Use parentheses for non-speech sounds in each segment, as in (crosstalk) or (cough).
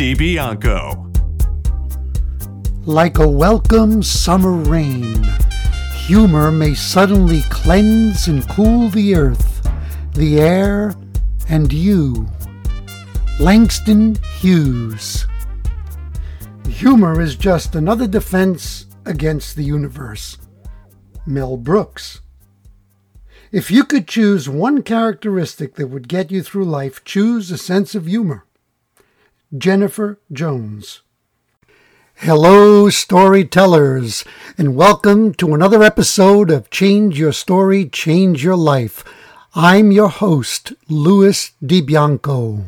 DiBianco. Like a welcome summer rain, humor may suddenly cleanse and cool the earth, the air, and you. Langston Hughes. Humor is just another defense against the universe. Mel Brooks. If you could choose one characteristic that would get you through life, choose a sense of humor. Jennifer Jones. Hello, storytellers, and welcome to another episode of Change Your Story, Change Your Life. I'm your host, Louis DiBianco.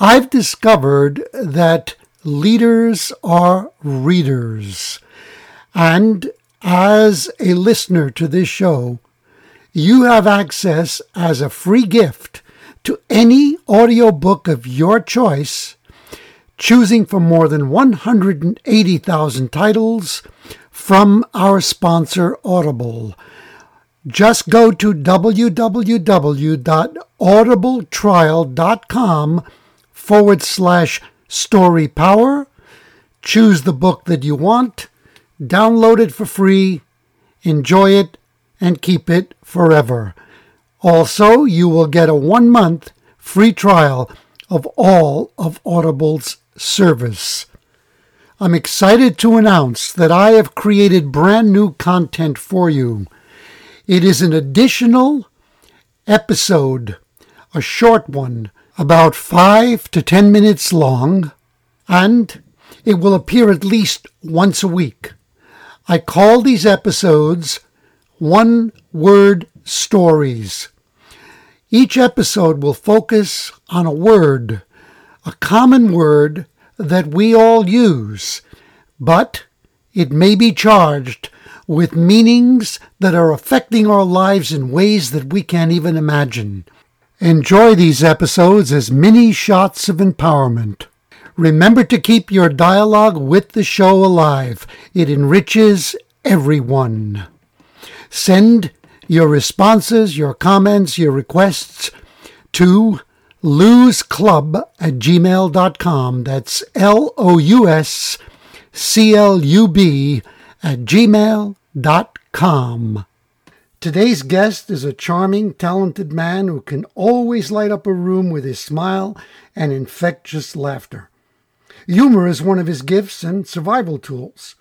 I've discovered that leaders are readers. And as a listener to this show, you have access as a free gift to any audiobook of your choice, choosing from more than 180,000 titles from our sponsor Audible. Just go to www.audibletrial.com forward slash story power, choose the book that you want, download it for free, enjoy it, and keep it forever. Also, you will get a one month free trial of all of Audible's service. I'm excited to announce that I have created brand new content for you. It is an additional episode, a short one, about five to ten minutes long, and it will appear at least once a week. I call these episodes one word stories. Each episode will focus on a word, a common word that we all use, but it may be charged with meanings that are affecting our lives in ways that we can't even imagine. Enjoy these episodes as mini shots of empowerment. Remember to keep your dialogue with the show alive. It enriches everyone. Send your responses, your comments, your requests to lousclub at gmail.com. That's L O U S C L U B at gmail.com. Today's guest is a charming, talented man who can always light up a room with his smile and infectious laughter. Humor is one of his gifts and survival tools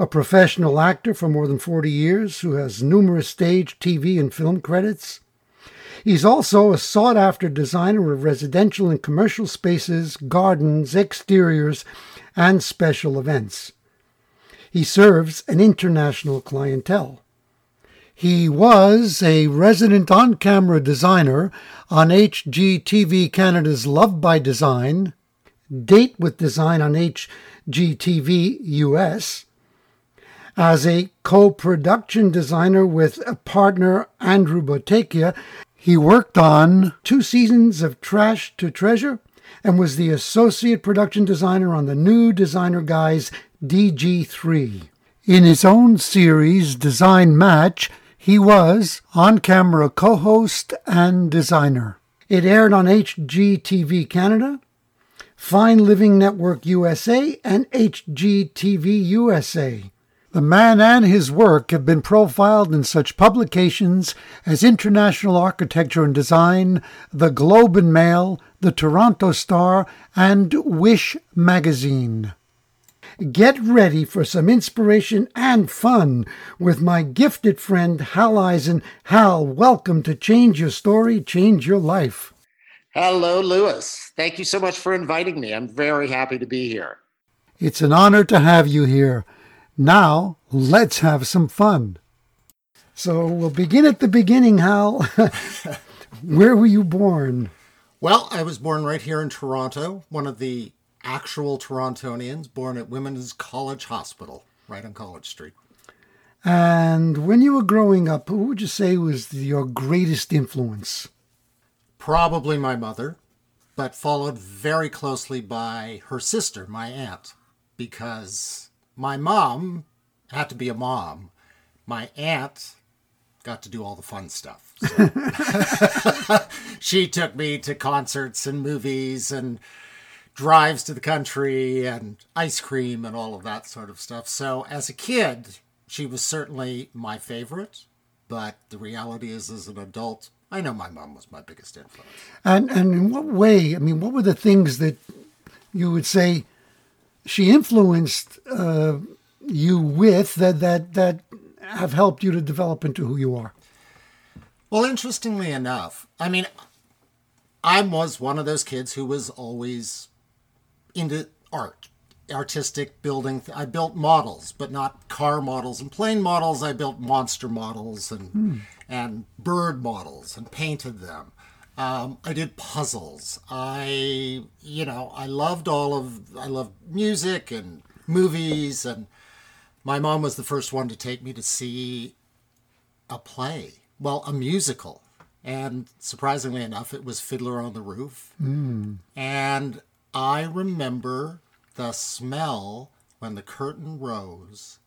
a professional actor for more than 40 years who has numerous stage, TV, and film credits. He's also a sought after designer of residential and commercial spaces, gardens, exteriors, and special events. He serves an international clientele. He was a resident on camera designer on HGTV Canada's Love by Design, Date with Design on HGTV US, as a co production designer with partner Andrew Bottecchia. He worked on two seasons of Trash to Treasure and was the associate production designer on the new Designer Guys DG3. In his own series, Design Match, he was on camera co host and designer. It aired on HGTV Canada, Fine Living Network USA, and HGTV USA. The man and his work have been profiled in such publications as International Architecture and Design, The Globe and Mail, The Toronto Star, and Wish Magazine. Get ready for some inspiration and fun with my gifted friend Hal Eisen. Hal, welcome to Change Your Story, Change Your Life. Hello, Louis. Thank you so much for inviting me. I'm very happy to be here. It's an honor to have you here. Now, let's have some fun. So we'll begin at the beginning, Hal. (laughs) Where were you born? Well, I was born right here in Toronto, one of the actual Torontonians born at Women's College Hospital, right on College Street. And when you were growing up, who would you say was your greatest influence? Probably my mother, but followed very closely by her sister, my aunt, because my mom had to be a mom. My aunt got to do all the fun stuff. So (laughs) she took me to concerts and movies and drives to the country and ice cream and all of that sort of stuff. So as a kid, she was certainly my favorite, but the reality is as an adult, I know my mom was my biggest influence. And and in what way? I mean, what were the things that you would say she influenced uh, you with that that that have helped you to develop into who you are? Well, interestingly enough, I mean, I was one of those kids who was always into art, artistic building. I built models, but not car models and plane models. I built monster models and hmm. and bird models and painted them. Um, I did puzzles. I, you know, I loved all of. I loved music and movies, and my mom was the first one to take me to see a play. Well, a musical. And surprisingly enough, it was Fiddler on the Roof. Mm. And I remember the smell when the curtain rose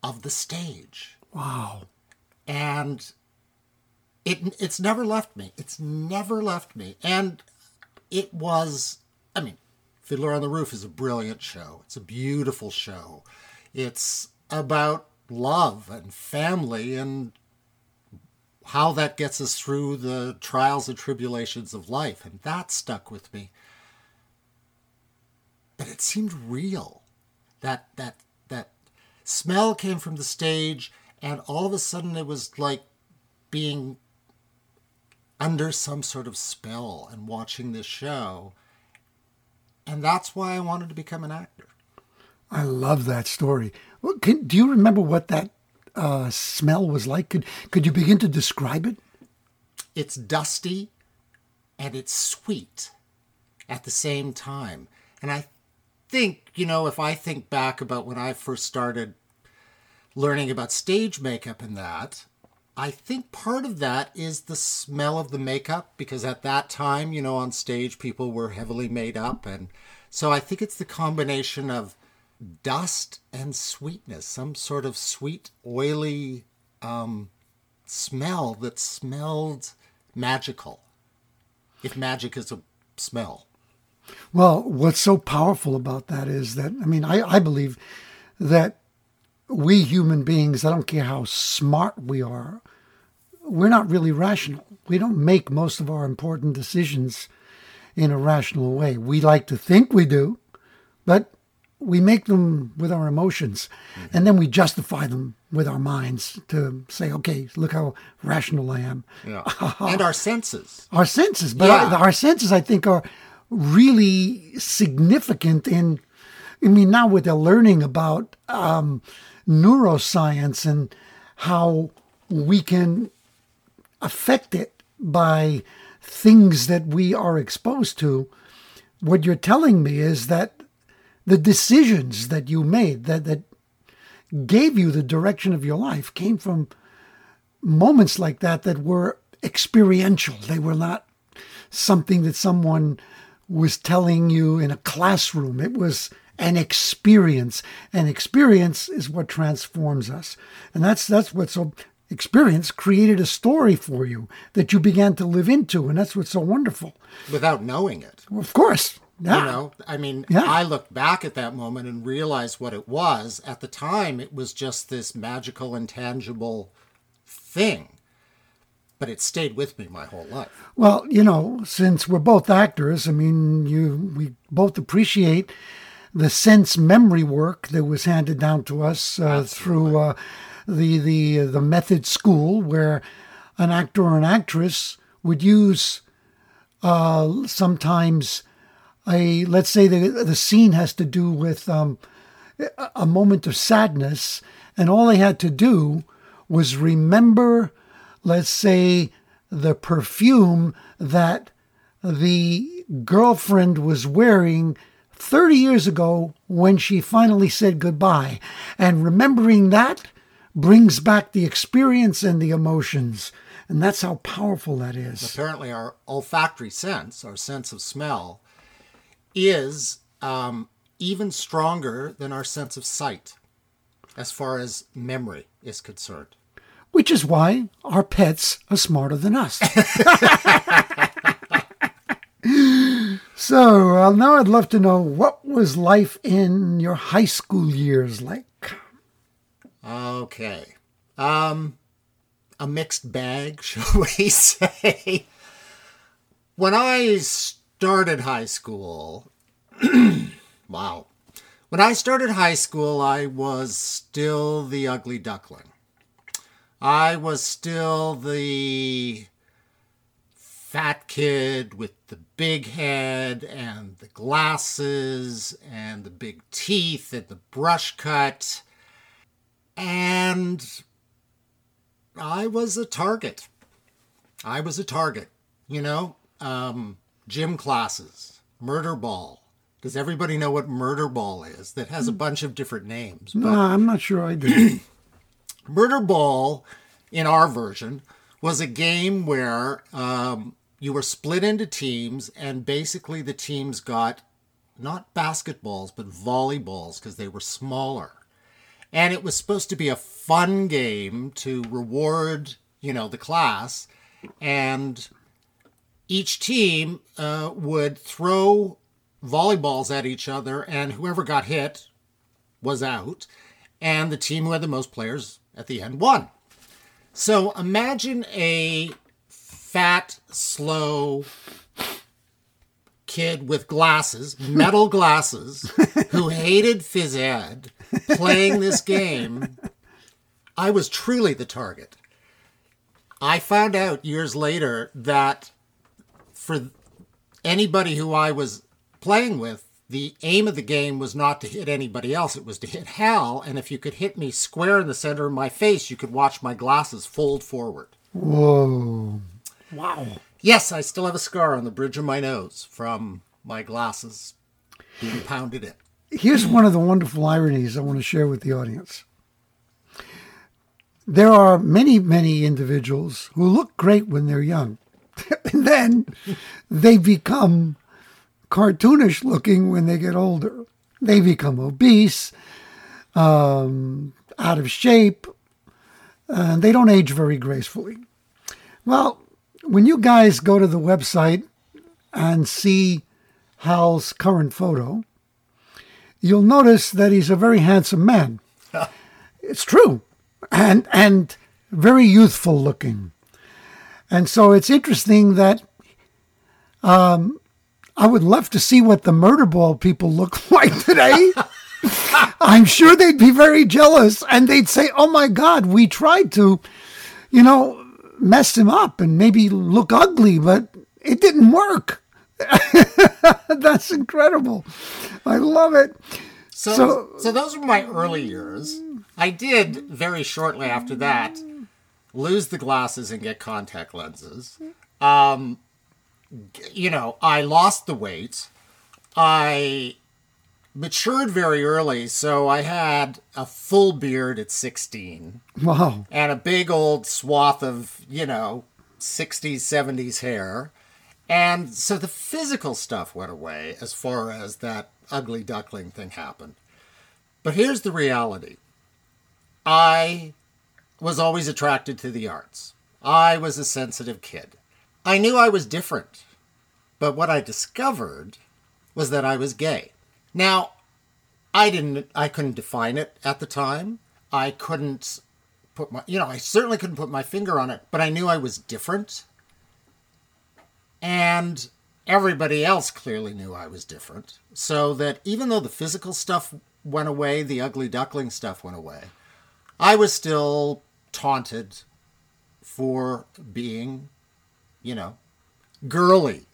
of the stage. Wow. And it it's never left me. It's never left me. And it was I mean, Fiddler on the Roof is a brilliant show. It's a beautiful show. It's about love and family and how that gets us through the trials and tribulations of life. And that stuck with me but it seemed real. That that that smell came from the stage, and all of a sudden it was like being under some sort of spell and watching this show. And that's why I wanted to become an actor. I love that story. Well, can, do you remember what that uh, smell was like? Could could you begin to describe it? It's dusty, and it's sweet at the same time. And I think, you know, if I think back about when I first started learning about stage makeup and that, I think part of that is the smell of the makeup because at that time, you know, on stage people were heavily made up and so I think it's the combination of dust and sweetness, some sort of sweet, oily um, smell that smelled magical. If magic is a smell. Well, what's so powerful about that is that, I mean, I, I believe that we human beings, I don't care how smart we are, we're not really rational. We don't make most of our important decisions in a rational way. We like to think we do, but we make them with our emotions mm-hmm. and then we justify them with our minds to say, okay, look how rational I am. Yeah. (laughs) and our senses. Our senses. But yeah. our, our senses, I think, are really significant in I mean now with the learning about um, neuroscience and how we can affect it by things that we are exposed to what you're telling me is that the decisions that you made that that gave you the direction of your life came from moments like that that were experiential they were not something that someone was telling you in a classroom. It was an experience. And experience is what transforms us. And that's that's what so experience created a story for you that you began to live into, and that's what's so wonderful. Without knowing it. Of course. Yeah. You know, I mean, yeah. I look back at that moment and realize what it was. At the time, it was just this magical, intangible thing but it stayed with me my whole life. Well, you know, since we're both actors, I mean, you we both appreciate the sense memory work that was handed down to us uh, through uh, the the the method school, where an actor or an actress would use uh, sometimes a let's say the the scene has to do with um, a moment of sadness, and all they had to do was remember let's say, the perfume that the girlfriend was wearing 30 years ago when she finally said goodbye. And remembering that brings back the experience and the emotions. And that's how powerful that is. Apparently, our olfactory sense, our sense of smell, is um, even stronger than our sense of sight as far as memory is concerned. Which is why our pets are smarter than us. so uh, now I'd love to know what was (laughs) life in your high school years like? Okay. Um, a mixed bag, (laughs) shall we say? when I started high school, (clears throat) wow. When I started high school, I was still the ugly duckling. I was still the fat kid with the big head and the glasses and the big teeth and the brush cut. And I was a target. I was a target, you know? Um, gym classes, murder ball. Does everybody know what murder ball is? That has a bunch of different names. No, I'm not sure I do. (clears throat) Murder Ball, in our version, was a game where um, you were split into teams, and basically the teams got not basketballs, but volleyballs because they were smaller. And it was supposed to be a fun game to reward, you know, the class. And each team uh, would throw volleyballs at each other, and whoever got hit was out. And the team who had the most players at the end won. So imagine a fat, slow kid with glasses, metal glasses, (laughs) who hated phys ed, playing this game. I was truly the target. I found out years later that for anybody who I was playing with, the aim of the game was not to hit anybody else, it was to hit Hal. And if you could hit me square in the center of my face, you could watch my glasses fold forward. Whoa. Wow. Yes, I still have a scar on the bridge of my nose from my glasses being pounded in. Here's one of the wonderful ironies I want to share with the audience. There are many, many individuals who look great when they're young. (laughs) and then they become cartoonish looking when they get older. They become obese, um, out of shape, and they don't age very gracefully. Well, when you guys go to the website and see Hal's current photo, you'll notice that he's a very handsome man. (laughs) it's true, and and very youthful looking. And so it's interesting that um, I would love to see what the murder ball people look (laughs) like today. (laughs) I'm sure they'd be very jealous and they'd say, oh my God, we tried to, you know, mess him up and maybe look ugly, but it didn't work. (laughs) That's incredible. I love it. So, so, so, those were my early years. I did very shortly after that lose the glasses and get contact lenses. Um, you know, I lost the weight. I matured very early, so I had a full beard at 16. Wow. And a big old swath of, you know, 60s, 70s hair. And so the physical stuff went away as far as that ugly duckling thing happened. But here's the reality I was always attracted to the arts. I was a sensitive kid. I knew I was different, but what I discovered was that I was gay. Now, I didn't I couldn't define it at the time. I couldn't put my you know, I certainly couldn't put my finger on it, but I knew I was different. And everybody else clearly knew I was different. So that even though the physical stuff went away, the ugly duckling stuff went away, I was still taunted for being, you know, girly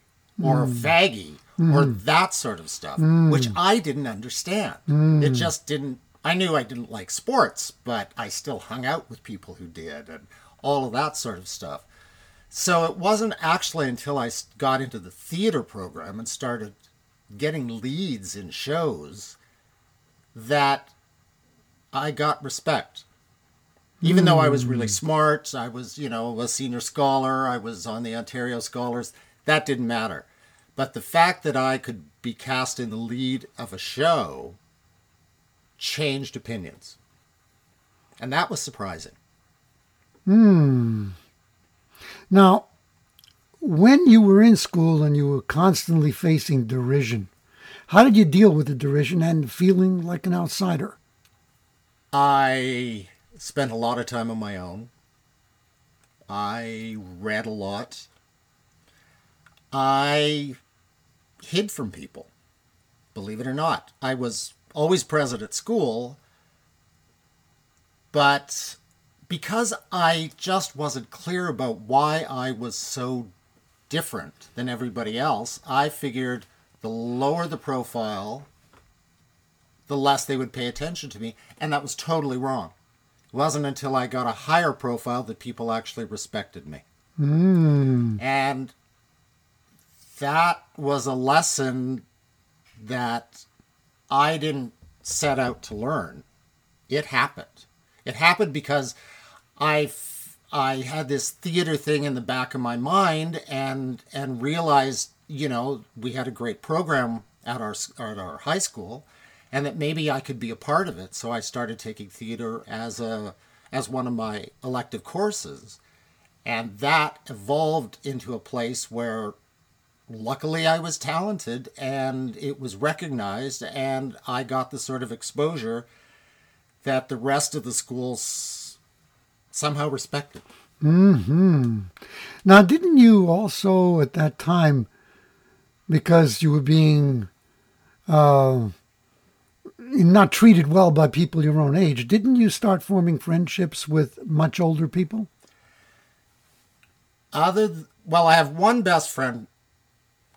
or mm. faggy mm. or that sort of stuff, mm. which I didn't understand. It just didn't. I knew I didn't like sports, but I still hung out with people who did and all of that sort of stuff. So it wasn't actually until I got into the theater program and started getting leads in shows that I got respect. Even though I was really hmm. smart, I was, you know, a senior scholar, I was on the Ontario Scholars, that didn't matter. But the fact that I could be cast in the lead of a show changed opinions. And that was surprising. Hmm. Now, when you were in school and you were constantly facing derision, how did you deal with the derision and feeling like an outsider? I spent a lot of time on my own. I read a lot. I hid from people, believe it or not. I was always present at school, but because I just wasn't clear about why I was so different than everybody else, I figured the lower the profile, the less they would pay attention to me. And that was totally wrong. It wasn't until I got a higher profile that people actually respected me. Hmm. And that was a lesson that I didn't set out to learn. It happened. It happened because I I had this theater thing in the back of my mind and and realized, you know, we had a great program at our at our high school and that maybe I could be a part of it. So I started taking theater as a as one of my elective courses. And that evolved into a place where luckily I was talented and it was recognized and I got the sort of exposure that the rest of the schools somehow respected. Now, didn't you also at that time, because you were being uh, not treated well by people your own age, didn't you start forming friendships with much older people? Other th- well, I have one best friend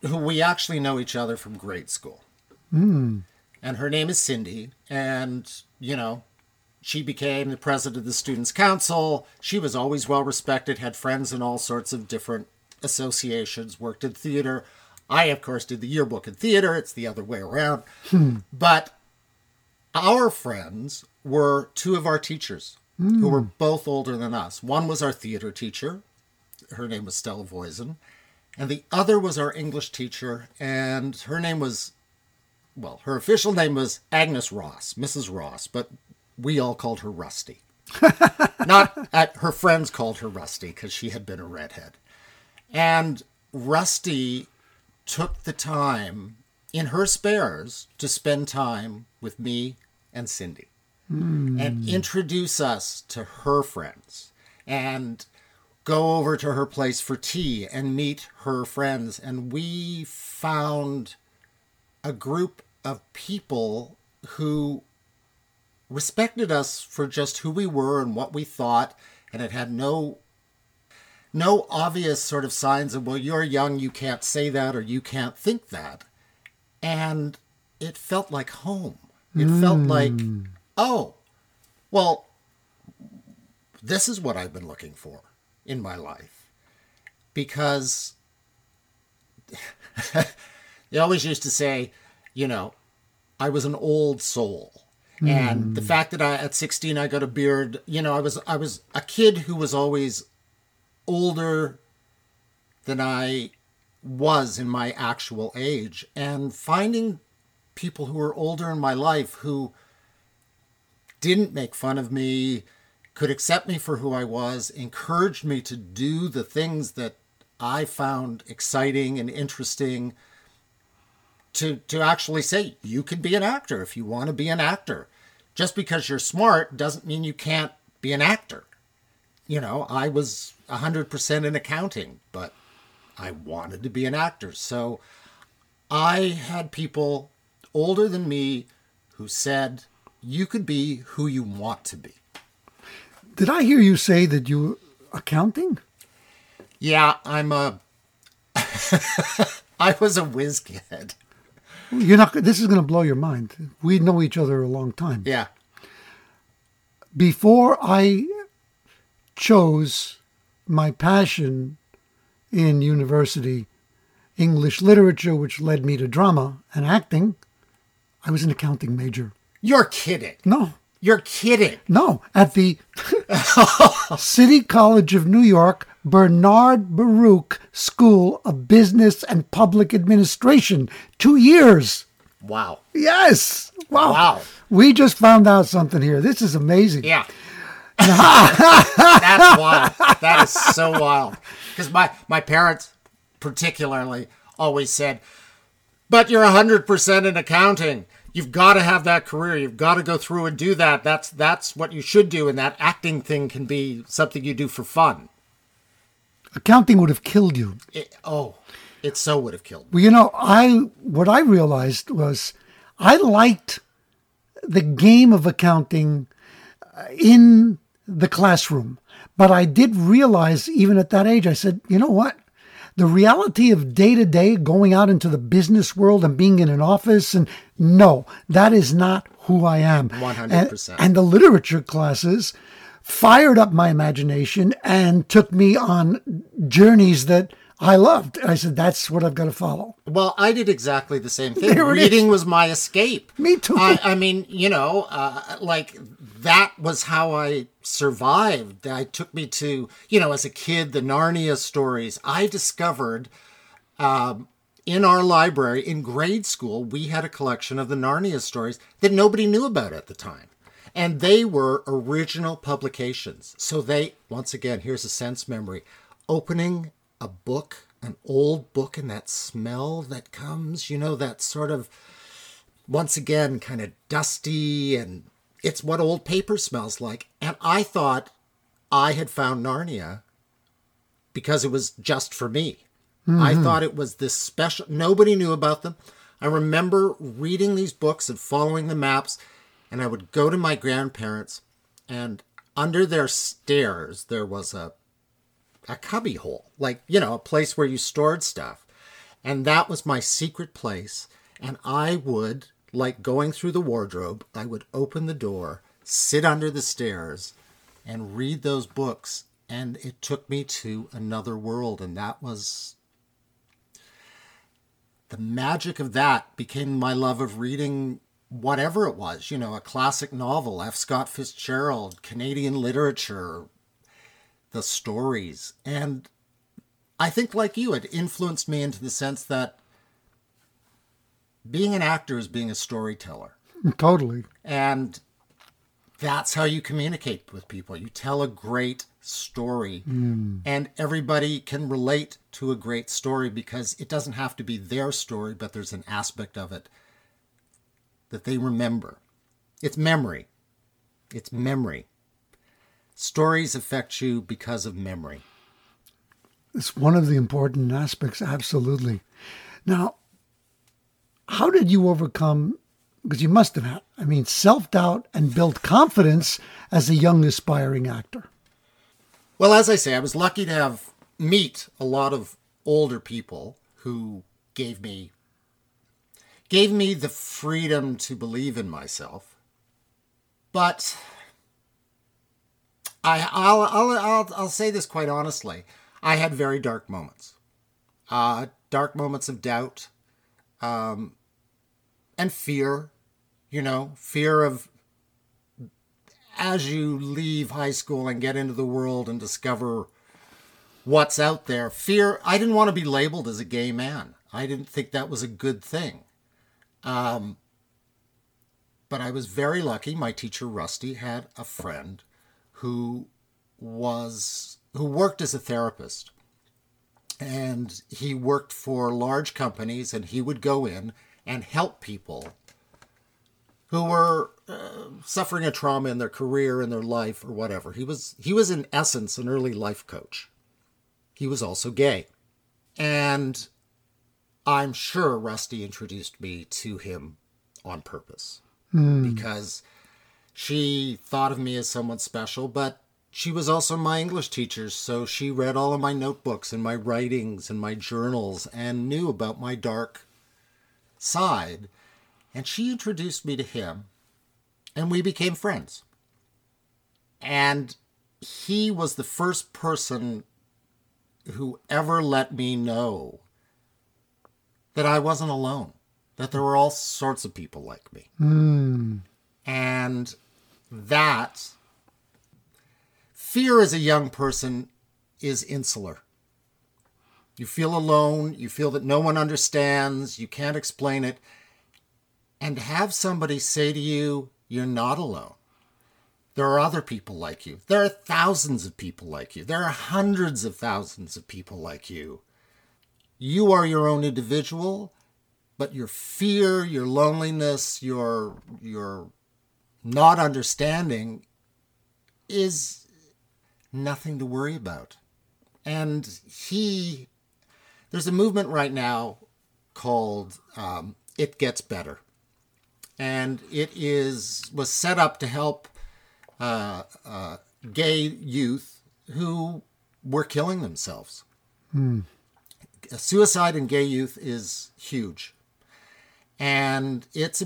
who we actually know each other from grade school. And her name is Cindy and you know, she became the president of the students council. She was always well respected, had friends in all sorts of different associations, worked in theater. I of course did the yearbook in theater. It's the other way around. Hmm. But our friends were two of our teachers who hmm. were both older than us. One was our theater teacher. Her name was Stella Voisin. And the other was our English teacher. And her name was, well, her official name was Agnes Ross, Mrs. Ross, but we all called her Rusty. (laughs) Not at her friends called her Rusty because she had been a redhead. And Rusty took the time in her spares to spend time with me and Cindy hmm. and introduce us to her friends and go over to her place for tea and meet her friends. And we found a group of people who respected us for just who we were and what we thought and it had no no obvious sort of signs of well you're young you can't say that or you can't think that. And it felt like home. It felt hmm. like oh well this is what i've been looking for in my life. Because (laughs) they always used to say you know i was an old soul and the hmm. fact that i at 16 i got a beard you know i was i was a kid who was always older than I was in my actual age. And finding people who were older in my life who didn't make fun of me, could accept me for who I was, encouraged me to do the things that I found exciting and interesting. To, to actually say you can be an actor if you want to be an actor. Just because you're smart doesn't mean you can't be an actor you know, I was 100% in accounting, but I wanted to be an actor. So I had people older than me who said, you could be who you want to be. Did I hear you say that you accounting? Yeah, I'm a. (laughs) I was a whiz kid. You're not. This is going to blow your mind. We know each other a long time. Yeah. Before I chose my passion in university English literature, which led me to drama and acting, I was an accounting major. You're kidding. No, You're kidding. no, at the (laughs) City College of New York, Bernard Baruch School of Business and Public Administration. Two years. Wow. Yes. Wow. Wow. We just found out something here. This is amazing. Yeah. (laughs) That's wild. That is so wild. Because my, my parents, particularly, always said, but you're 100% in accounting. You've got to have that career. You've got to go through and do that. That's that's what you should do. And that acting thing can be something you do for fun. Accounting would have killed you. It, oh, it so would have killed me. Well, you know, I what I realized was I liked the game of accounting uh, in the classroom, but I did realize even at that age, I said, you know what? The reality of day to day going out into the business world and being in an office and no, that is not who I am. 100%. And, and the literature classes fired up my imagination and took me on journeys that I loved. I said, that's what I've got to follow. Well, I did exactly the same thing. Reading was my escape. Me too. I, I mean, you know, uh, like that was how I survived. I took me to, you know, as a kid, the Narnia stories. I discovered um, in our library in grade school, we had a collection of the Narnia stories that nobody knew about at the time. And they were original publications. So they, once again, here's a sense memory opening a book, an old book, and that smell that comes, you know, that sort of, once again, kind of dusty, and it's what old paper smells like. And I thought I had found Narnia because it was just for me. I mm-hmm. thought it was this special, nobody knew about them. I remember reading these books and following the maps, and I would go to my grandparents, and under their stairs, there was a a cubby hole, like, you know, a place where you stored stuff. And that was my secret place. And I would, like going through the wardrobe, I would open the door, sit under the stairs, and read those books. And it took me to another world. And that was the magic of that became my love of reading whatever it was, you know, a classic novel, F. Scott Fitzgerald, Canadian literature, the stories. And I think, like you, it influenced me into the sense that being an actor is being a storyteller. (laughs) Totally. And that's how you communicate with people. You tell a great story, mm. and everybody can relate to a great story because it doesn't have to be their story, but there's an aspect of it that they remember. It's memory. It's memory. Stories affect you because of memory. It's one of the important aspects, absolutely. Now, how did you overcome? Because you must have had, I mean, self doubt and built confidence as a young aspiring actor. Well, as I say, I was lucky to have meet a lot of older people who gave me gave me the freedom to believe in myself. But I, I'll, I'll, I'll, I'll say this quite honestly. I had very dark moments, uh, dark moments of doubt, um, and fear. You know, fear of as you leave high school and get into the world and discover what's out there. Fear. I didn't want to be labeled as a gay man. I didn't think that was a good thing. Um, but I was very lucky. My teacher Rusty had a friend who was who worked as a therapist. And he worked for large companies and he would go in and help people who were uh, suffering a trauma in their career in their life or whatever. He was he was in essence an early life coach. He was also gay. And i'm sure rusty introduced me to him on purpose hmm. because she thought of me as someone special, but she was also my English teacher, so she read all of my notebooks and my writings and my journals and knew about my dark side. And she introduced me to him, and we became friends. And he was the first person who ever let me know that I wasn't alone, that there were all sorts of people like me. Hmm. And that fear as a young person is insular. You feel alone, you feel that no one understands, you can't explain it. And have somebody say to you, you're not alone. There are other people like you. There are thousands of people like you. There are hundreds of thousands of people like you. You are your own individual, but your fear, your loneliness, your your not understanding is nothing to worry about. And he, there's a movement right now called um, "It Gets Better," and it is was set up to help uh, uh, gay youth who were killing themselves. Suicide in gay youth is huge, and it's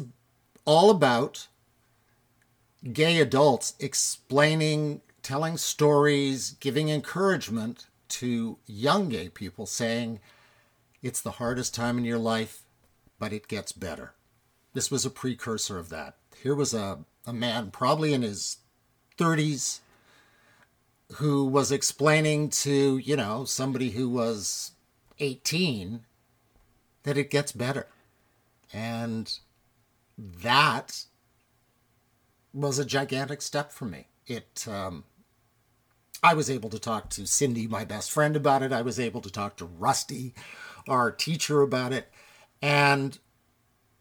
all about gay adults explaining, telling stories, giving encouragement to young gay people, saying, It's the hardest time in your life, but it gets better. This was a precursor of that. Here was a, a man, probably in his 30s, who was explaining to, you know, somebody who was 18 that it gets better. And that was a gigantic step for me. It, um, I was able to talk to Cindy, my best friend, about it. I was able to talk to Rusty, our teacher, about it, and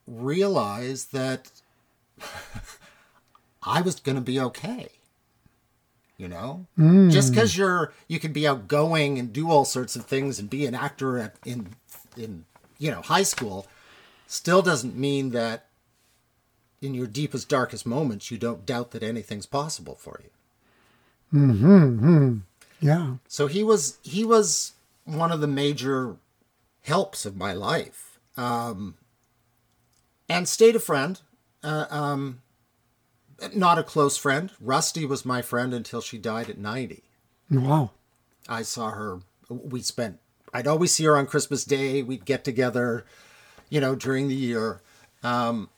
realize that (laughs) I was going to be okay. You know, just because you're you can be outgoing and do all sorts of things and be an actor at, in in you know high school, still doesn't mean that in your deepest darkest moments you don't doubt that anything's possible for you. mm-hmm. Yeah. So he was he was one of the major helps of my life, um, and stayed a friend. Uh, um, not a close friend. Rusty was my friend until she died at ninety. Wow. I saw her. We spent. I'd always see her on Christmas Day. We'd get together, you know, during the year. Um,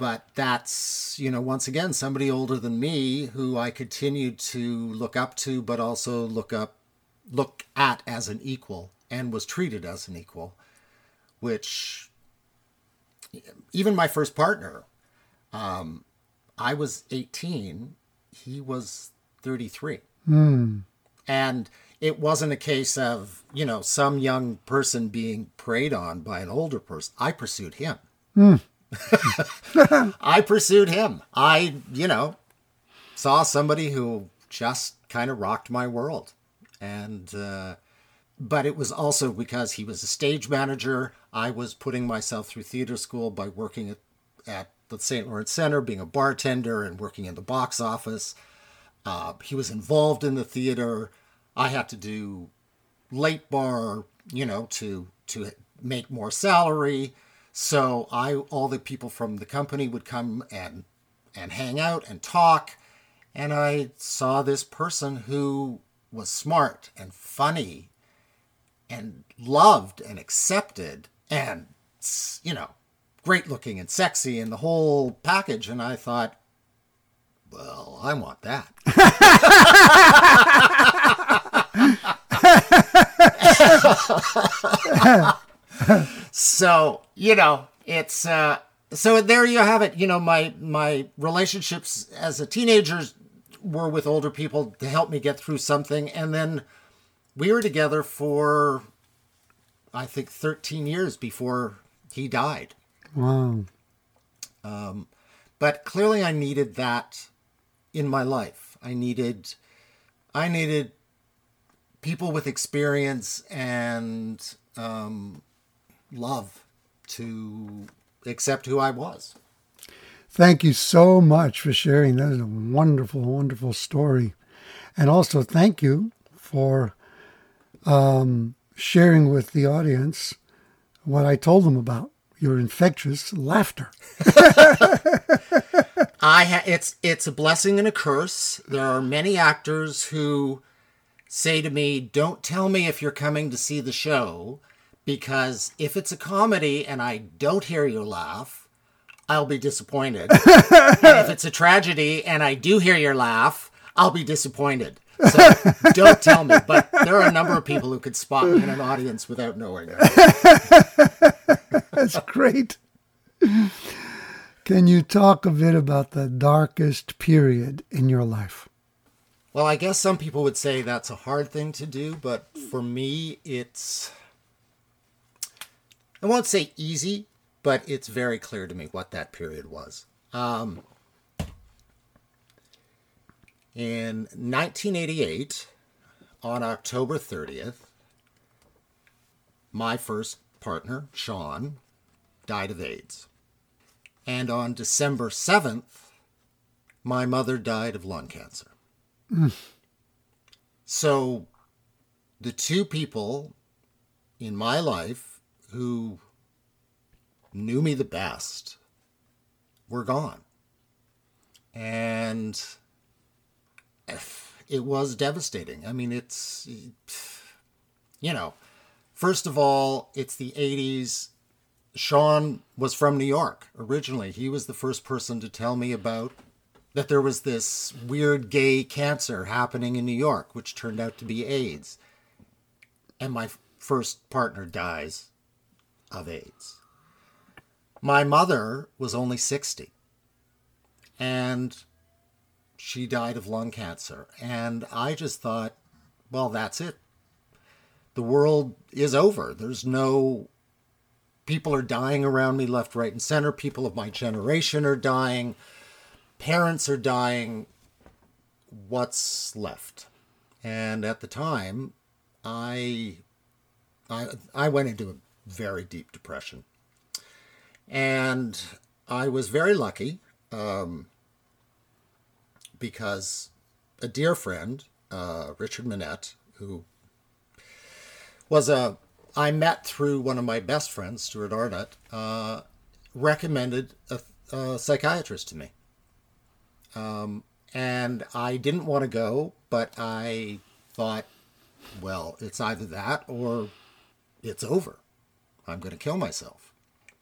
but that's you know once again somebody older than me who I continued to look up to, but also look up, look at as an equal, and was treated as an equal, which even my first partner, um, I was 18, he was 33. And it wasn't a case of, you know, some young person being preyed on by an older person. I pursued him. (laughs) I pursued him. I, you know, saw somebody who just kind of rocked my world. And, uh, but it was also because he was a stage manager. I was putting myself through theater school by working at, at the St. Lawrence Center, being a bartender and working in the box office. Uh, he was involved in the theater. I had to do late bar, you know, to to make more salary. So I all the people from the company would come and and hang out and talk. And I saw this person who was smart and funny and loved and accepted and you know great looking and sexy and the whole package and i thought well i want that. (laughs) So you know it's uh so there you have it. You know my my relationships as a teenager were with older people to help me get through something and then we were together for i think 13 years before he died Wow. Um, but clearly i needed that in my life i needed i needed people with experience and um, love to accept who i was Thank you so much for sharing. That is a wonderful, wonderful story. And also, thank you for um, sharing with the audience what I told them about your infectious laughter. (laughs) I ha- it's it's a blessing and a curse. There are many actors who say to me, "Don't tell me if you're coming to see the show because if it's a comedy and I don't hear you laugh, I'll be disappointed. (laughs) and if it's a tragedy and I do hear your laugh, I'll be disappointed. So don't tell me. But there are a number of people who could spot me in an audience without knowing it. (laughs) That's great. Can you talk a bit about the darkest period in your life? Well, I guess some people would say that's a hard thing to do, but for me, it's. I won't say easy, but it's very clear to me what that period was. Um, in 1988, on October 30th, my first partner, Sean, died of AIDS. And on December 7th, my mother died of lung cancer. Mm. So the two people in my life who knew me the best were gone. And it was devastating. I mean, it's, you know, first of all, it's the 80s. Sean was from New York originally. He was the first person to tell me about that there was this weird gay cancer happening in New York, which turned out to be AIDS. And my first partner dies of AIDS. My mother was only 60 and she died of lung cancer. And I just thought, well, that's it. The world is over. There's no. People are dying around me left, right, and center. People of my generation are dying parents are dying what's left and at the time i i i went into a very deep depression and i was very lucky um, because a dear friend uh, richard minette who was a i met through one of my best friends stuart arnott uh, recommended a, a psychiatrist to me um, and I didn't want to go, but I thought, well, it's either that or it's over. I'm going to kill myself.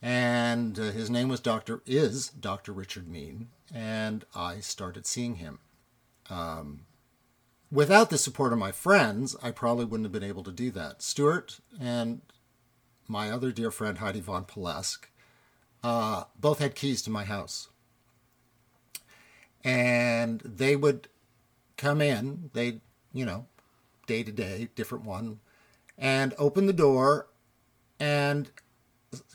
And uh, his name was Dr. is Dr. Richard Mean, and I started seeing him. Um, without the support of my friends, I probably wouldn't have been able to do that. Stuart and my other dear friend Heidi von Palleske uh, both had keys to my house and they would come in they you know day to day different one and open the door and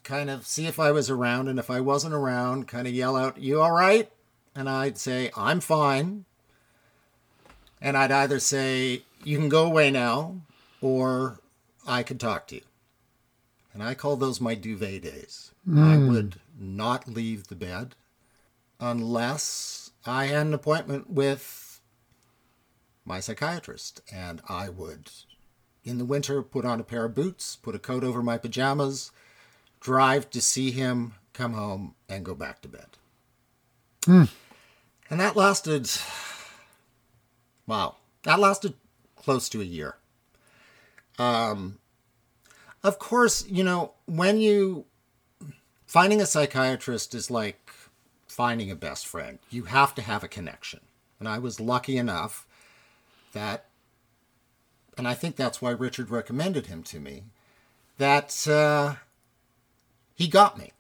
kind of see if i was around and if i wasn't around kind of yell out you all right and i'd say i'm fine and i'd either say you can go away now or i could talk to you and i call those my duvet days mm. i would not leave the bed unless I had an appointment with my psychiatrist, and I would, in the winter, put on a pair of boots, put a coat over my pajamas, drive to see him, come home, and go back to bed. Mm. And that lasted, wow, that lasted close to a year. Um, of course, you know, when you, finding a psychiatrist is like finding a best friend. You have to have a connection. And I was lucky enough that, and I think that's why Richard recommended him to me, that uh, he got me.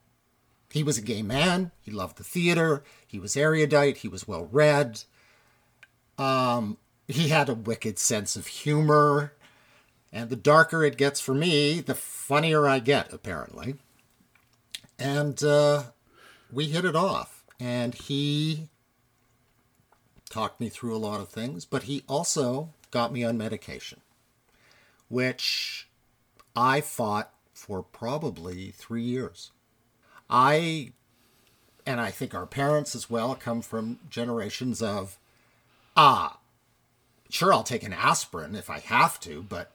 He was a gay man. He loved the theater. He was erudite. He was well read. Um, he had a wicked sense of humor. And the darker it gets for me, the funnier I get, apparently. And uh, we hit it off and he talked me through a lot of things, but he also got me on medication, which I fought for probably three years. I, and I think our parents as well, come from generations of, ah, sure, I'll take an aspirin if I have to, but,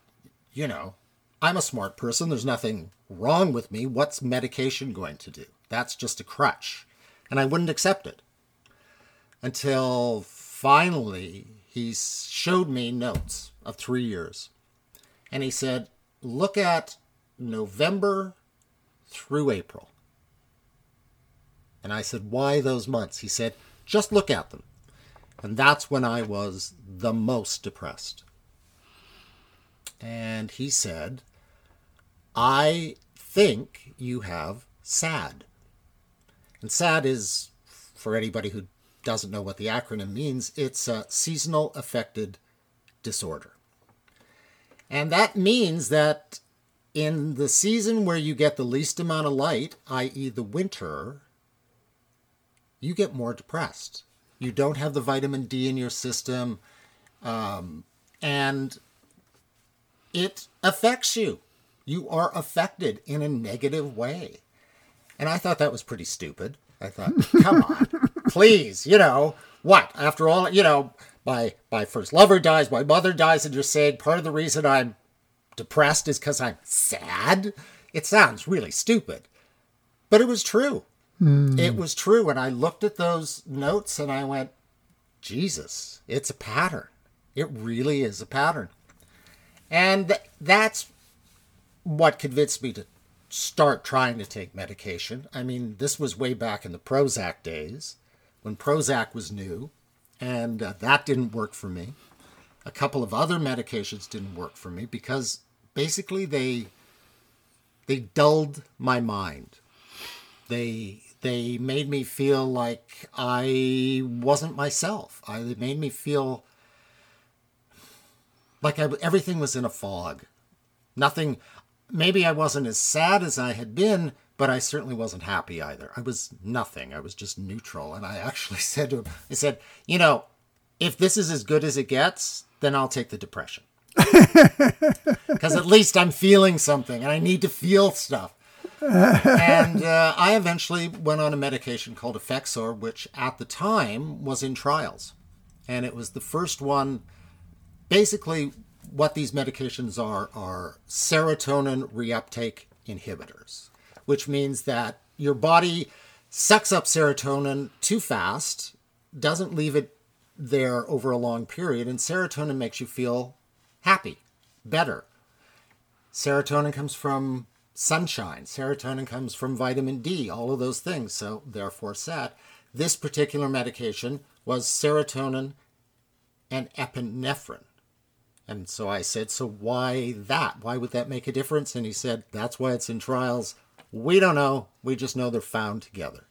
you know, I'm a smart person. There's nothing wrong with me. What's medication going to do? That's just a crutch and I wouldn't accept it until finally he showed me notes of three years. And he said, Look at November through April. And I said, Why those months? He said, Just look at them. And that's when I was the most depressed. And he said, I think you have SAD. And SAD is, for anybody who doesn't know what the acronym means, it's a seasonal affected disorder. And that means that in the season where you get the least amount of light, i.e., the winter, you get more depressed. You don't have the vitamin D in your system, um, and it affects you. You are affected in a negative way. And I thought that was pretty stupid. I thought, (laughs) come on, please, you know, what? After all, you know, my my first lover dies, my mother dies, and you're saying part of the reason I'm depressed is because I'm sad? It sounds really stupid. But it was true. Mm. It was true. And I looked at those notes and I went, Jesus, it's a pattern. It really is a pattern. And th- that's what convinced me to start trying to take medication. I mean, this was way back in the Prozac days when Prozac was new, and uh, that didn't work for me. A couple of other medications didn't work for me because basically they they dulled my mind. They they made me feel like I wasn't myself. I, they made me feel like I, everything was in a fog. Nothing, maybe I wasn't as sad as I had been, but I certainly wasn't happy either. I was nothing. I was just neutral. And I actually (laughs) said to him, I said, you know, if this is as good as it gets, then I'll take the depression. (laughs) Because at least I'm feeling something and I need to feel stuff. And uh, I eventually went on a medication called Effexor, which at the time was in trials. And it was the first one basically what these medications are are serotonin reuptake inhibitors, which means that your body sucks up serotonin too fast, doesn't leave it there over a long period, and serotonin makes you feel happy, better. Serotonin comes from sunshine. Serotonin comes from vitamin D, all of those things. So, therefore, SAD. This particular medication was serotonin and epinephrine. And so I said, So why that? Why would that make a difference? And he said, That's why it's in trials. We don't know. We just know they're found together.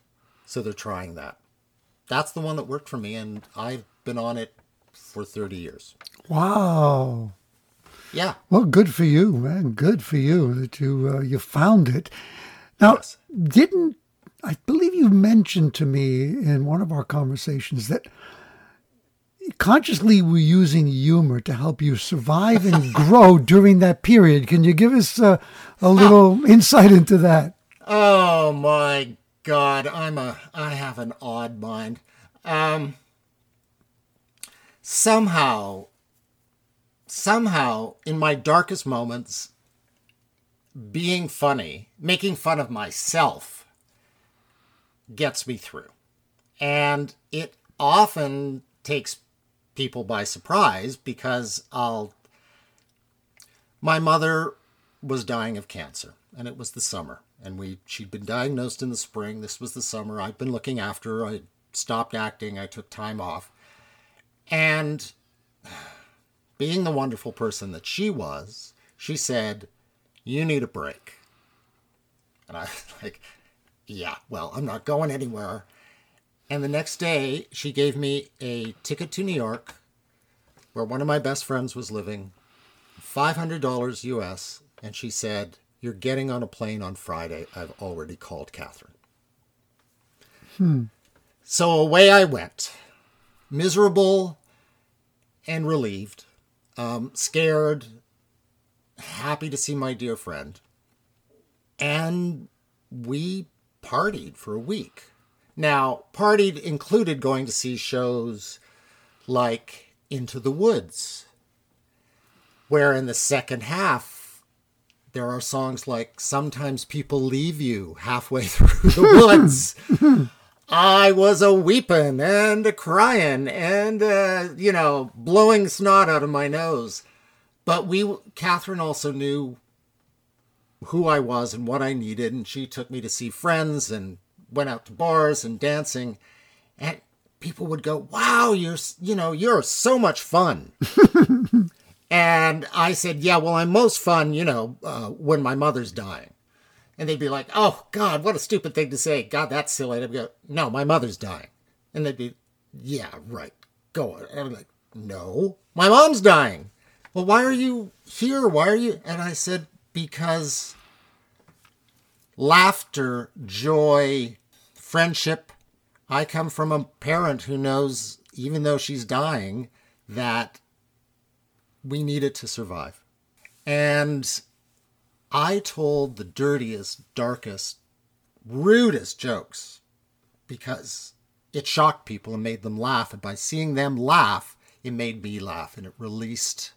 So they're trying that. That's the one that worked for me, and I've been on it for 30 years. Wow. Yeah. Well, good for you, man. Good for you that you uh, you found it. Now, yes. didn't I believe you mentioned to me in one of our conversations that consciously we're using humor to help you survive and (laughs) grow during that period. Can you give us uh, a little insight into that? Oh my God, I'm a I have an odd mind. Um, somehow, somehow, in my darkest moments, being funny, making fun of myself, gets me through, and it often takes people by surprise because I'll. My mother was dying of cancer, and it was the summer, and we she'd been diagnosed in the spring. This was the summer. I'd been looking after her. I stopped acting. I took time off, and being the wonderful person that she was, she said, "You need a break." And I was (laughs) like, "Yeah, well, I'm not going anywhere." And the next day, she gave me a ticket to New York, where one of my best friends was living, $500 US, and she said, You're getting on a plane on Friday. I've already called Catherine. Hmm. So away I went, miserable and relieved, um, scared, happy to see my dear friend. And we partied for a week. Now, partied included going to see shows like Into the Woods, where in the second half, there are songs like Sometimes People Leave You Halfway Through the Woods. (laughs) I was a weeping and a crying and, uh, you know, blowing snot out of my nose. But we, Catherine also knew who I was and what I needed, and she took me to see friends and went out to bars and dancing, and people would go, "Wow, you're you know you're so much fun." (laughs) and I said, "Yeah, well, I'm most fun, you know, uh, when my mother's dying." And they'd be like, "Oh God, what a stupid thing to say! God, that's silly." I'd go, "No, my mother's dying," and they'd be, "Yeah, right, go on." And I'm like, "No, my mom's dying." Well, why are you here? Why are you? And I said, "Because laughter, joy, friendship. I come from a parent who knows, even though she's dying, that we need it to survive. And I told the dirtiest, darkest, rudest jokes because it shocked people and made them laugh. And by seeing them laugh, it made me laugh and it released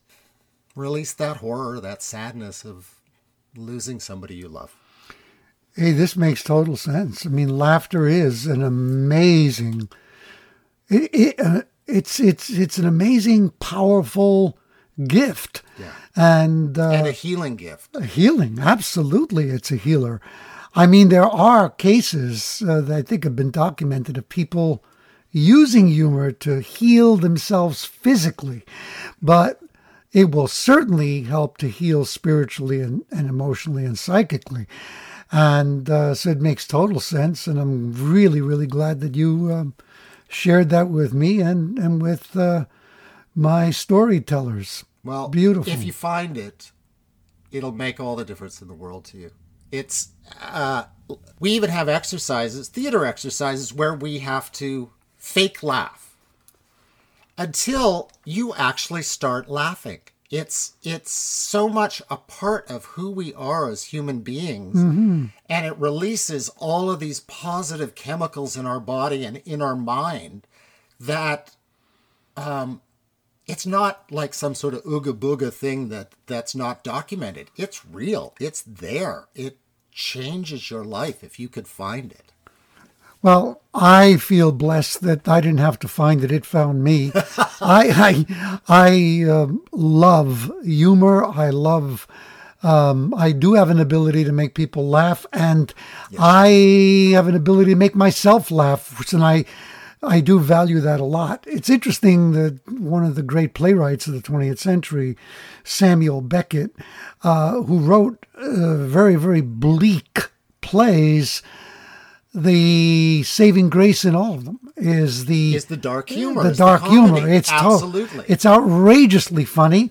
released that horror, that sadness of losing somebody you love. Hey, this makes total sense. I mean, laughter is an amazing. It, it, uh, it's it's it's an amazing, powerful gift, Yeah. and uh, And a healing gift. a healing. Absolutely, it's a healer. I mean, there are cases uh, that I think have been documented of people using humor to heal themselves physically, but it will certainly help to heal spiritually and, and emotionally and psychically. And uh, so it makes total sense. And I'm really, really glad that you um, shared that with me and, and with uh, my storytellers. Well, Beautiful. If you find it, it'll make all the difference in the world to you. It's uh, we even have exercises, theater exercises, where we have to fake laugh until you actually start laughing. It's it's so much a part of who we are as human beings, and it releases all of these positive chemicals in our body and in our mind that it's not like some sort of ooga booga thing that that's not documented. It's real. It's there. It changes your life if you could find it. Well, I feel blessed that I didn't have to find it; it found me. (laughs) I I I um, love humor. I love. Um, I do have an ability to make people laugh, and I have an ability to make myself laugh, and I I do value that a lot. It's interesting that one of the great playwrights of the 20th century, Samuel Beckett, uh, who wrote uh, very very bleak plays the saving grace in all of them is the Is the dark humor, the dark comedy. humor. It's to- it's outrageously funny,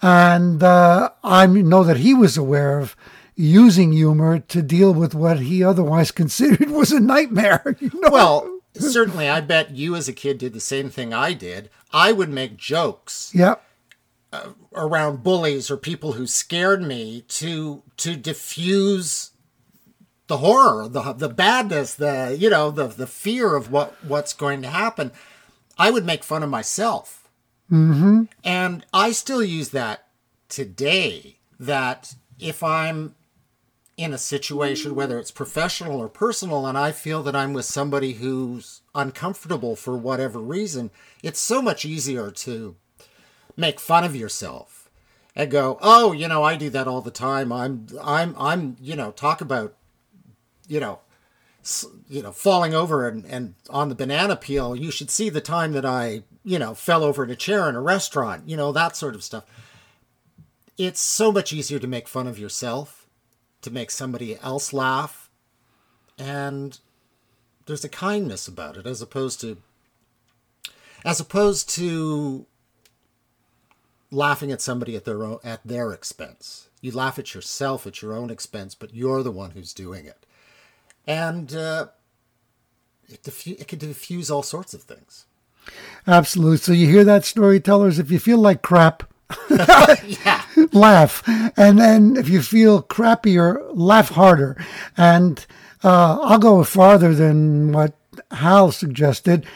and uh, I know that he was aware of using humor to deal with what he otherwise (laughs) considered was a nightmare. You know? well, certainly, I bet you as a kid did the same thing I did. I would make jokes yeah, around bullies or people who scared me to to diffuse the horror, the the badness, the you know the the fear of what what's going to happen. I would make fun of myself, mm-hmm. and I still use that today. That if I'm in a situation, whether it's professional or personal, and I feel that I'm with somebody who's uncomfortable for whatever reason, it's so much easier to make fun of yourself and go, "Oh, you know, I do that all the time. I'm I'm I'm, you know, talk about you know, you know, falling over and, and on the banana peel. You should see the time that I, you know, fell over in a chair in a restaurant, you know, that sort of stuff. It's so much easier to make fun of yourself, to make somebody else laugh, and there's a kindness about it as opposed to as opposed to laughing at somebody at their own at their expense. You laugh at yourself at your own expense, but you're the one who's doing it, and uh, it, diffu- it can diffuse all sorts of things. absolutely. So you hear that, storytellers? If you feel like crap, (laughs) Yeah, laugh, and then if you feel crappier, laugh harder. And uh, I'll go farther than what Hal suggested.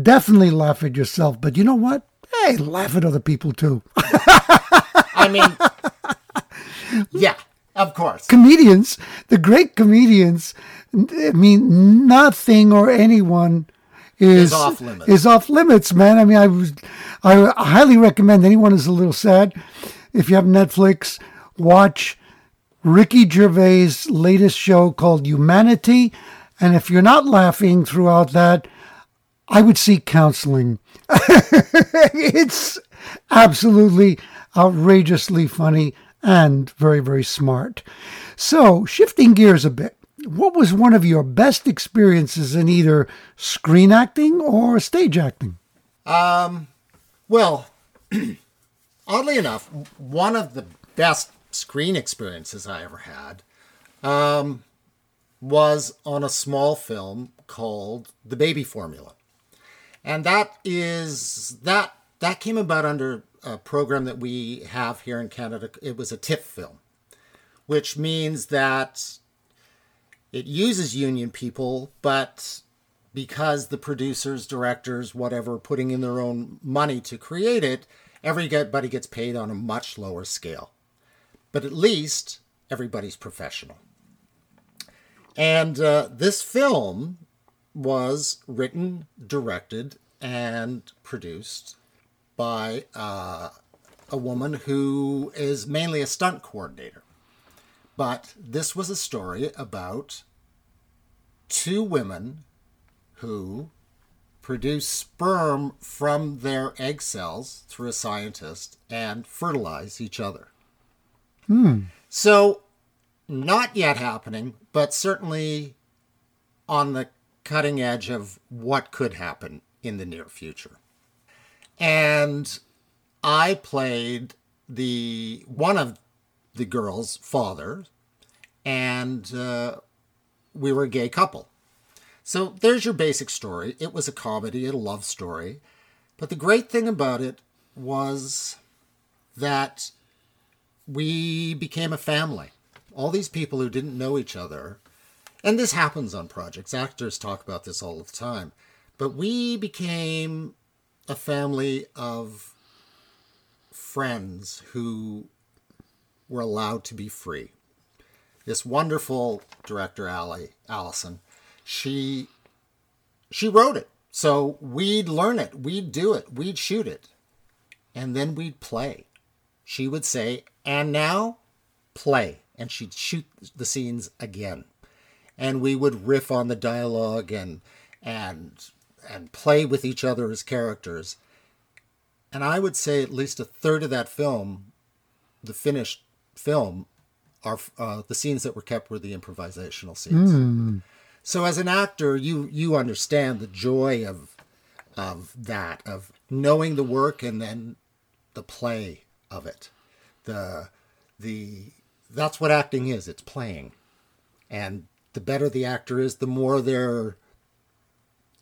Definitely laugh at yourself, but you know what? Hey, laugh at other people too. (laughs) I mean, yeah, of course. comedians, the great comedians, I mean, nothing or anyone is, Is off limits. Is off limits, man. I mean, I was, I highly recommend anyone who's a little sad, if you have Netflix, watch Ricky Gervais' latest show called Humanity. And if you're not laughing throughout that, I would seek counseling. (laughs) it's absolutely outrageously funny and very, very smart. So, shifting gears a bit, what was one of your best experiences in either screen acting or stage acting? Um, well, (clears throat) oddly enough, one of the best screen experiences I ever had um, was on a small film called The Baby Formula. And that is that that came about under a program that we have here in Canada. It was a TIFF film, which means that it uses union people, but because the producers, directors, whatever, putting in their own money to create it, everybody gets paid on a much lower scale. But at least everybody's professional. And uh, this film was written, directed, and produced by uh, a woman who is mainly a stunt coordinator. But this was a story about two women who produce sperm from their egg cells through a scientist and fertilize each other. Hmm. So, not yet happening, but certainly on the cutting edge of what could happen in the near future. And I played the one of the girls' father, and uh, we were a gay couple. So there's your basic story. It was a comedy, a love story. But the great thing about it was that we became a family. All these people who didn't know each other, and this happens on projects, actors talk about this all the time, but we became a family of friends who were allowed to be free. This wonderful director, Ali Allison, she she wrote it. So we'd learn it, we'd do it, we'd shoot it, and then we'd play. She would say, and now play. And she'd shoot the scenes again. And we would riff on the dialogue and and and play with each other as characters. And I would say at least a third of that film, the finished film, are uh, the scenes that were kept were the improvisational scenes. Mm. So as an actor, you you understand the joy of of that of knowing the work and then the play of it. The the that's what acting is. It's playing, and the better the actor is, the more they're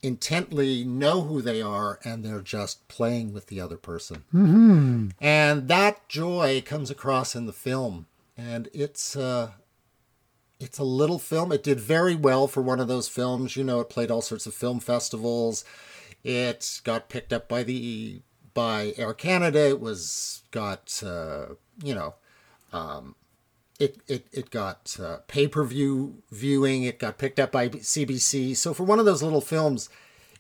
intently know who they are and they're just playing with the other person. Mm-hmm. And that joy comes across in the film. And it's uh, it's a little film. It did very well for one of those films. You know, it played all sorts of film festivals. It got picked up by the by Air Canada. It was got uh, you know um, it, it, it got uh, pay per view viewing. It got picked up by CBC. So for one of those little films,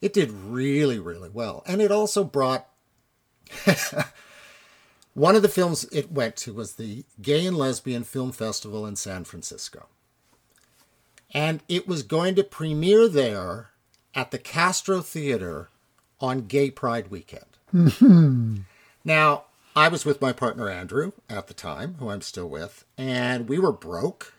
it did really, really well. And it also brought. (laughs) one of the films it went to was the Gay and Lesbian Film Festival in San Francisco. And it was going to premiere there at the Castro Theater on Gay Pride weekend. (laughs) now, I was with my partner Andrew at the time, who I'm still with, and we were broke.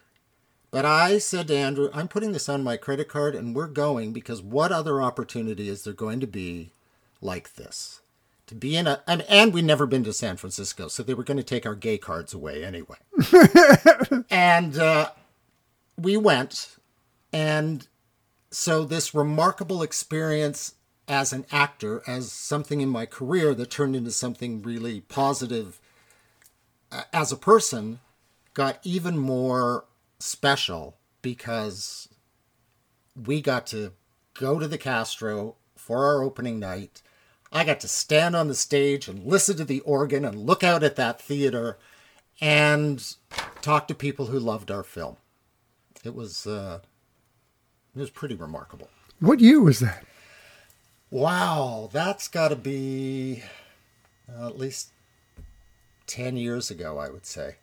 But I said to Andrew, I'm putting this on my credit card and we're going because what other opportunity is there going to be like this? To be in a, and, and we'd never been to San Francisco, so they were going to take our gay cards away anyway. (laughs) and uh, we went, and so this remarkable experience as an actor, as something in my career that turned into something really positive uh, as a person, got even more special because we got to go to the Castro for our opening night. I got to stand on the stage and listen to the organ and look out at that theater and talk to people who loved our film. It was uh, it was pretty remarkable. What year was that? Wow, that's got to be uh, at least 10 years ago, I would say.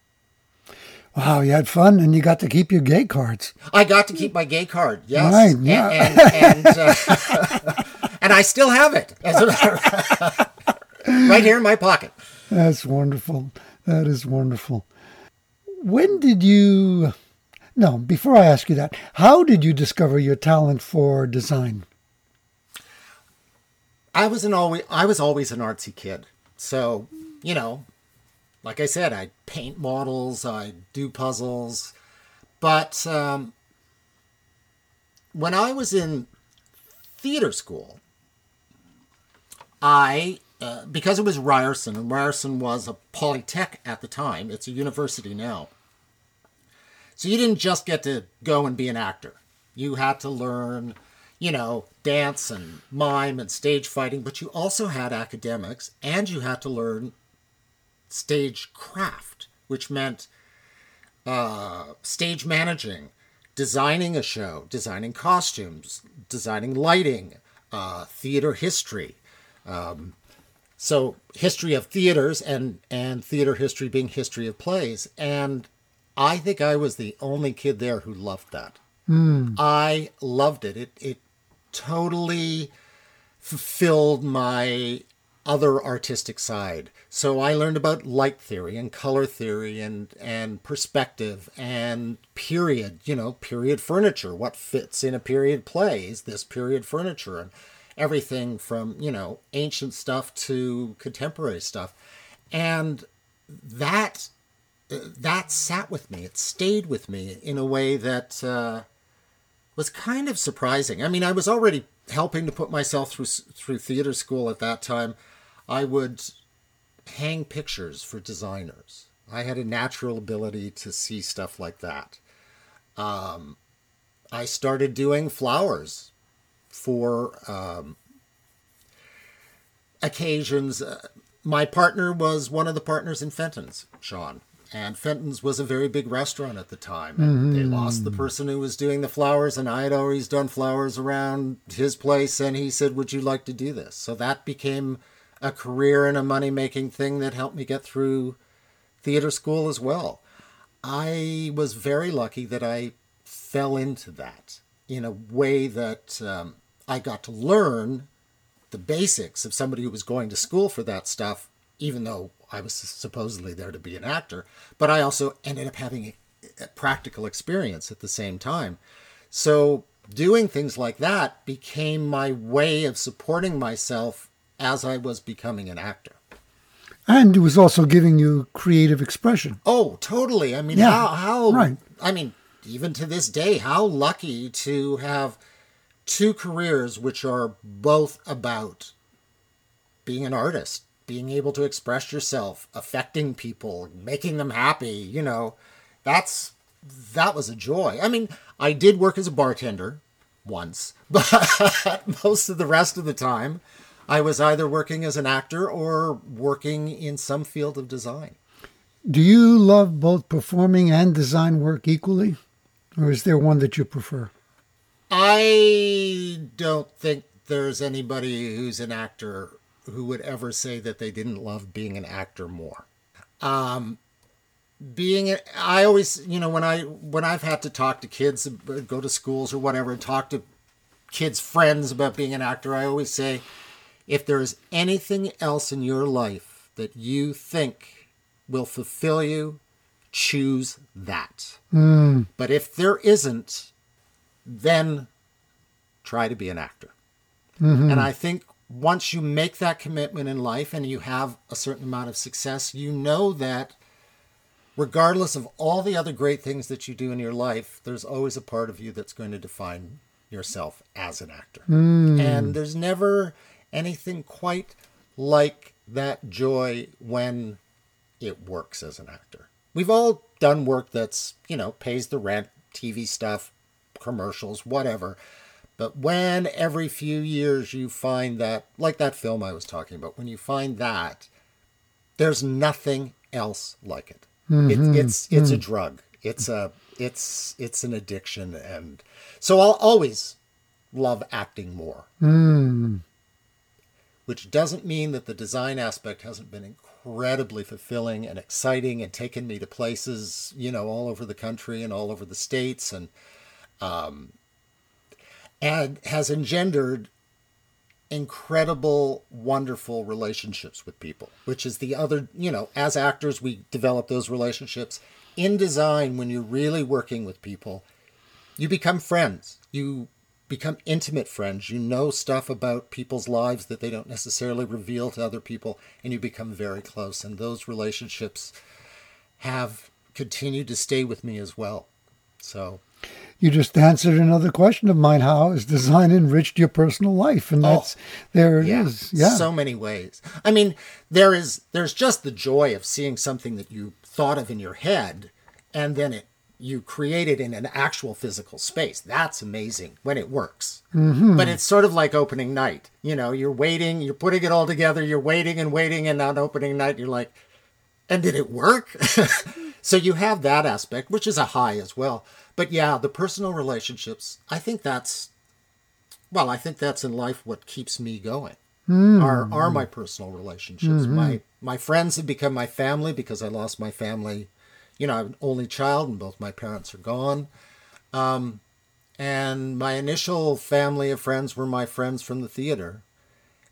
Wow, you had fun and you got to keep your gay cards. I got to keep my gay card. Yes, Right, yeah. and and, uh, (laughs) and I still have it. As (laughs) a right here in my pocket. That's wonderful. That is wonderful. When did you. No, before I ask you that, how did you discover your talent for design? I was an always I was always an artsy kid. So, you know, like I said, I'd paint models, I'd do puzzles. But um, when I was in theater school, I, uh, because it was Ryerson, and Ryerson was a polytech at the time, it's a university now. So you didn't just get to go and be an actor. You had to learn, you know, dance and mime and stage fighting, but you also had academics and you had to learn stage craft, which meant uh, stage managing, designing a show, designing costumes, designing lighting, uh, theater history. Um, so history of theaters and and theater history being history of plays, and I think I was the only kid there who loved that. I loved it. It it totally fulfilled my other artistic side. So I learned about light theory and color theory and and perspective and period, you know, period furniture. What fits in a period play is this period furniture and everything from, you know, ancient stuff to contemporary stuff. And that that sat with me. It stayed with me in a way that uh, was kind of surprising. I mean, I was already helping to put myself through through theater school at that time. I would hang pictures for designers. I had a natural ability to see stuff like that. Um, I started doing flowers for um, occasions. Uh, my partner was one of the partners in Fenton's, Sean. And Fenton's was a very big restaurant at the time. And they lost the person who was doing the flowers, and I had always done flowers around his place. And he said, Would you like to do this? So that became a career and a money making thing that helped me get through theater school as well. I was very lucky that I fell into that in a way that um, I got to learn the basics of somebody who was going to school for that stuff, even though I was supposedly there to be an actor. But I also ended up having a, practical experience at the same time. So doing things like that became my way of supporting myself as I was becoming an actor. And it was also giving you creative expression. Oh, totally. I mean, Yeah, how, how, right. I mean, even to this day, how lucky to have two careers which are both about being an artist, being able to express yourself, affecting people, making them happy, you know. That's that was a joy. I mean, I did work as a bartender once, (laughs) but most of the rest of the time I was either working as an actor or working in some field of design. Do you love both performing and design work equally? Or is there one that you prefer? I don't think there's anybody who's an actor who would ever say that they didn't love being an actor more. Um, being, i always, you know, when I when I've had to talk to kids, go to schools or whatever, and talk to kids' friends about being an actor, I always say, if there's anything else in your life that you think will fulfill you, choose that. But if there isn't, then try to be an actor. And I think once you make that commitment in life and you have a certain amount of success, you know that regardless of all the other great things that you do in your life, there's always a part of you that's going to define yourself as an actor. Hmm. And there's never anything quite like that joy when it works as an actor. We've all done work that's, you know, pays the rent, TV stuff, commercials, whatever. But when every few years you find that, like that film I was talking about, when you find that, there's nothing else like it. it mm-hmm. it's it's a mm. drug. It's a it's it's an addiction, and so I'll always love acting more. Mm. which doesn't mean that the design aspect hasn't been incredibly fulfilling and exciting and taken me to places, you know, all over the country and all over the states and um, and has engendered incredible, wonderful relationships with people, which is the other, you know, as actors, we develop those relationships. In design, when you're really working with people, you become friends. You become intimate friends. You know stuff about people's lives that they don't necessarily reveal to other people, and you become very close. And those relationships have continued to stay with me as well. So you just answered another question of mine. How has design enriched your personal life? And that's oh, there it yeah, is. Yeah, so many ways. I mean, there is there's just the joy of seeing something that you thought of in your head, and then it you create it in an actual physical space. That's amazing when it works. Mm-hmm. But it's sort of like opening night. You know, you're waiting, you're putting it all together, you're waiting and waiting, and on opening night, you're like, and did it work? (laughs) so you have that aspect, which is a high as well. But yeah, the personal relationships, I think that's, well, I think that's in life what keeps me going. Mm. Are are my personal relationships. Mm-hmm. My my friends have become my family because I lost my family you know, I'm an only child and both my parents are gone. Um, and my initial family of friends were my friends from the theater.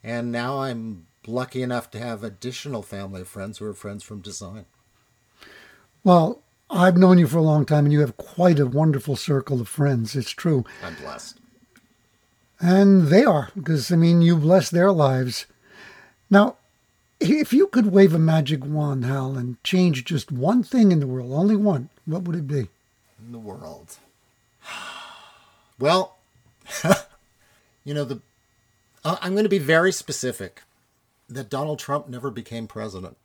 And now I'm lucky enough to have additional family of friends who are friends from design. Well, I've known you for a long time and you have quite a wonderful circle of friends. It's true. I'm blessed. And they are, because, I mean, you bless their lives. Now, if you could wave a magic wand, Hal, and change just one thing in the world, only one, what would it be? In the world. (sighs) Well, (laughs) you know, the uh, I'm going to be very specific that Donald Trump never became president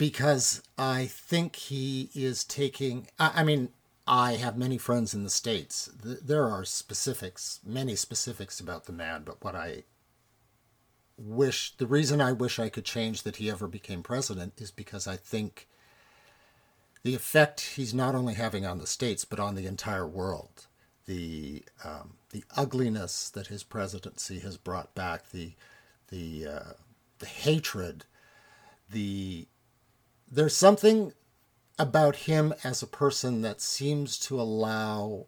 because I think he is taking. I, I mean, I have many friends in the states. There are specifics, many specifics about the man, but what I wish the reason I wish I could change that he ever became president is because I think the effect he's not only having on the states but on the entire world, the um, the ugliness that his presidency has brought back, the the uh, the hatred, the there's something about him as a person that seems to allow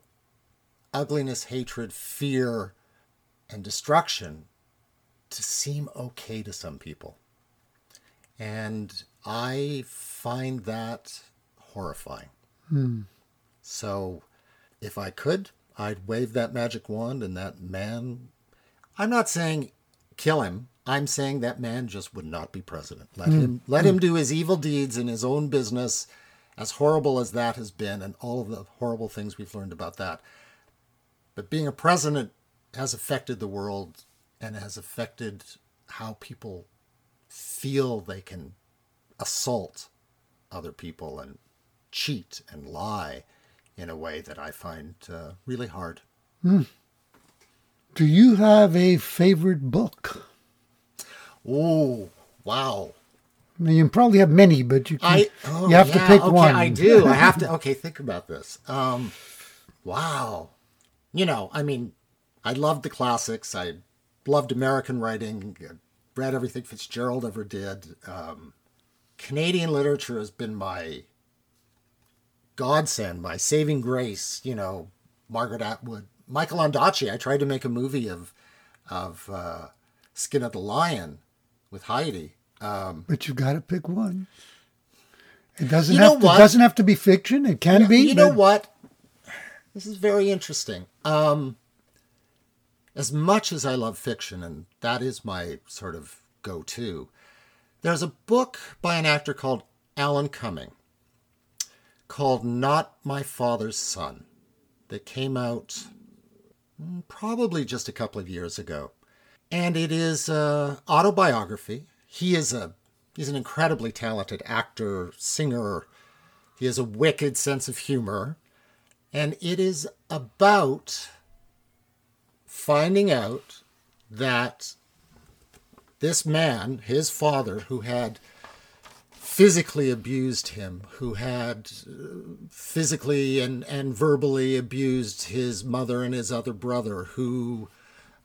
ugliness, hatred, fear, and destruction to seem okay to some people. And I find that horrifying. Hmm. So if I could, I'd wave that magic wand and that man. I'm not saying kill him. I'm saying that man just would not be president. Let mm. him let mm. him do his evil deeds in his own business, as horrible as that has been, and all of the horrible things we've learned about that. But being a president has affected the world and has affected how people feel they can assault other people and cheat and lie in a way that I find uh, really hard. Mm. Do you have a favorite book? Oh, wow. I mean, you probably have many, but you can, I, oh, you have yeah, to pick okay, one. I do. I (laughs) have to. Okay, think about this. Um, wow. You know, I mean, I love the classics. I loved American writing, read everything Fitzgerald ever did. Um, Canadian literature has been my godsend, my saving grace. You know, Margaret Atwood, Michael Ondaatje. I tried to make a movie of of uh, Skin of the Lion with Heidi. Um, but you've got to pick one. It doesn't have to, it doesn't have to be fiction. It can be. You know what? This is very interesting. Um, as much as I love fiction, and that is my sort of go to, there's a book by an actor called Alan Cumming called Not My Father's Son that came out probably just a couple of years ago. And it is an autobiography. He is a he's an incredibly talented actor, singer. He has a wicked sense of humor. And it is about finding out that this man, his father, who had physically abused him, who had uh, physically and, and verbally abused his mother and his other brother, who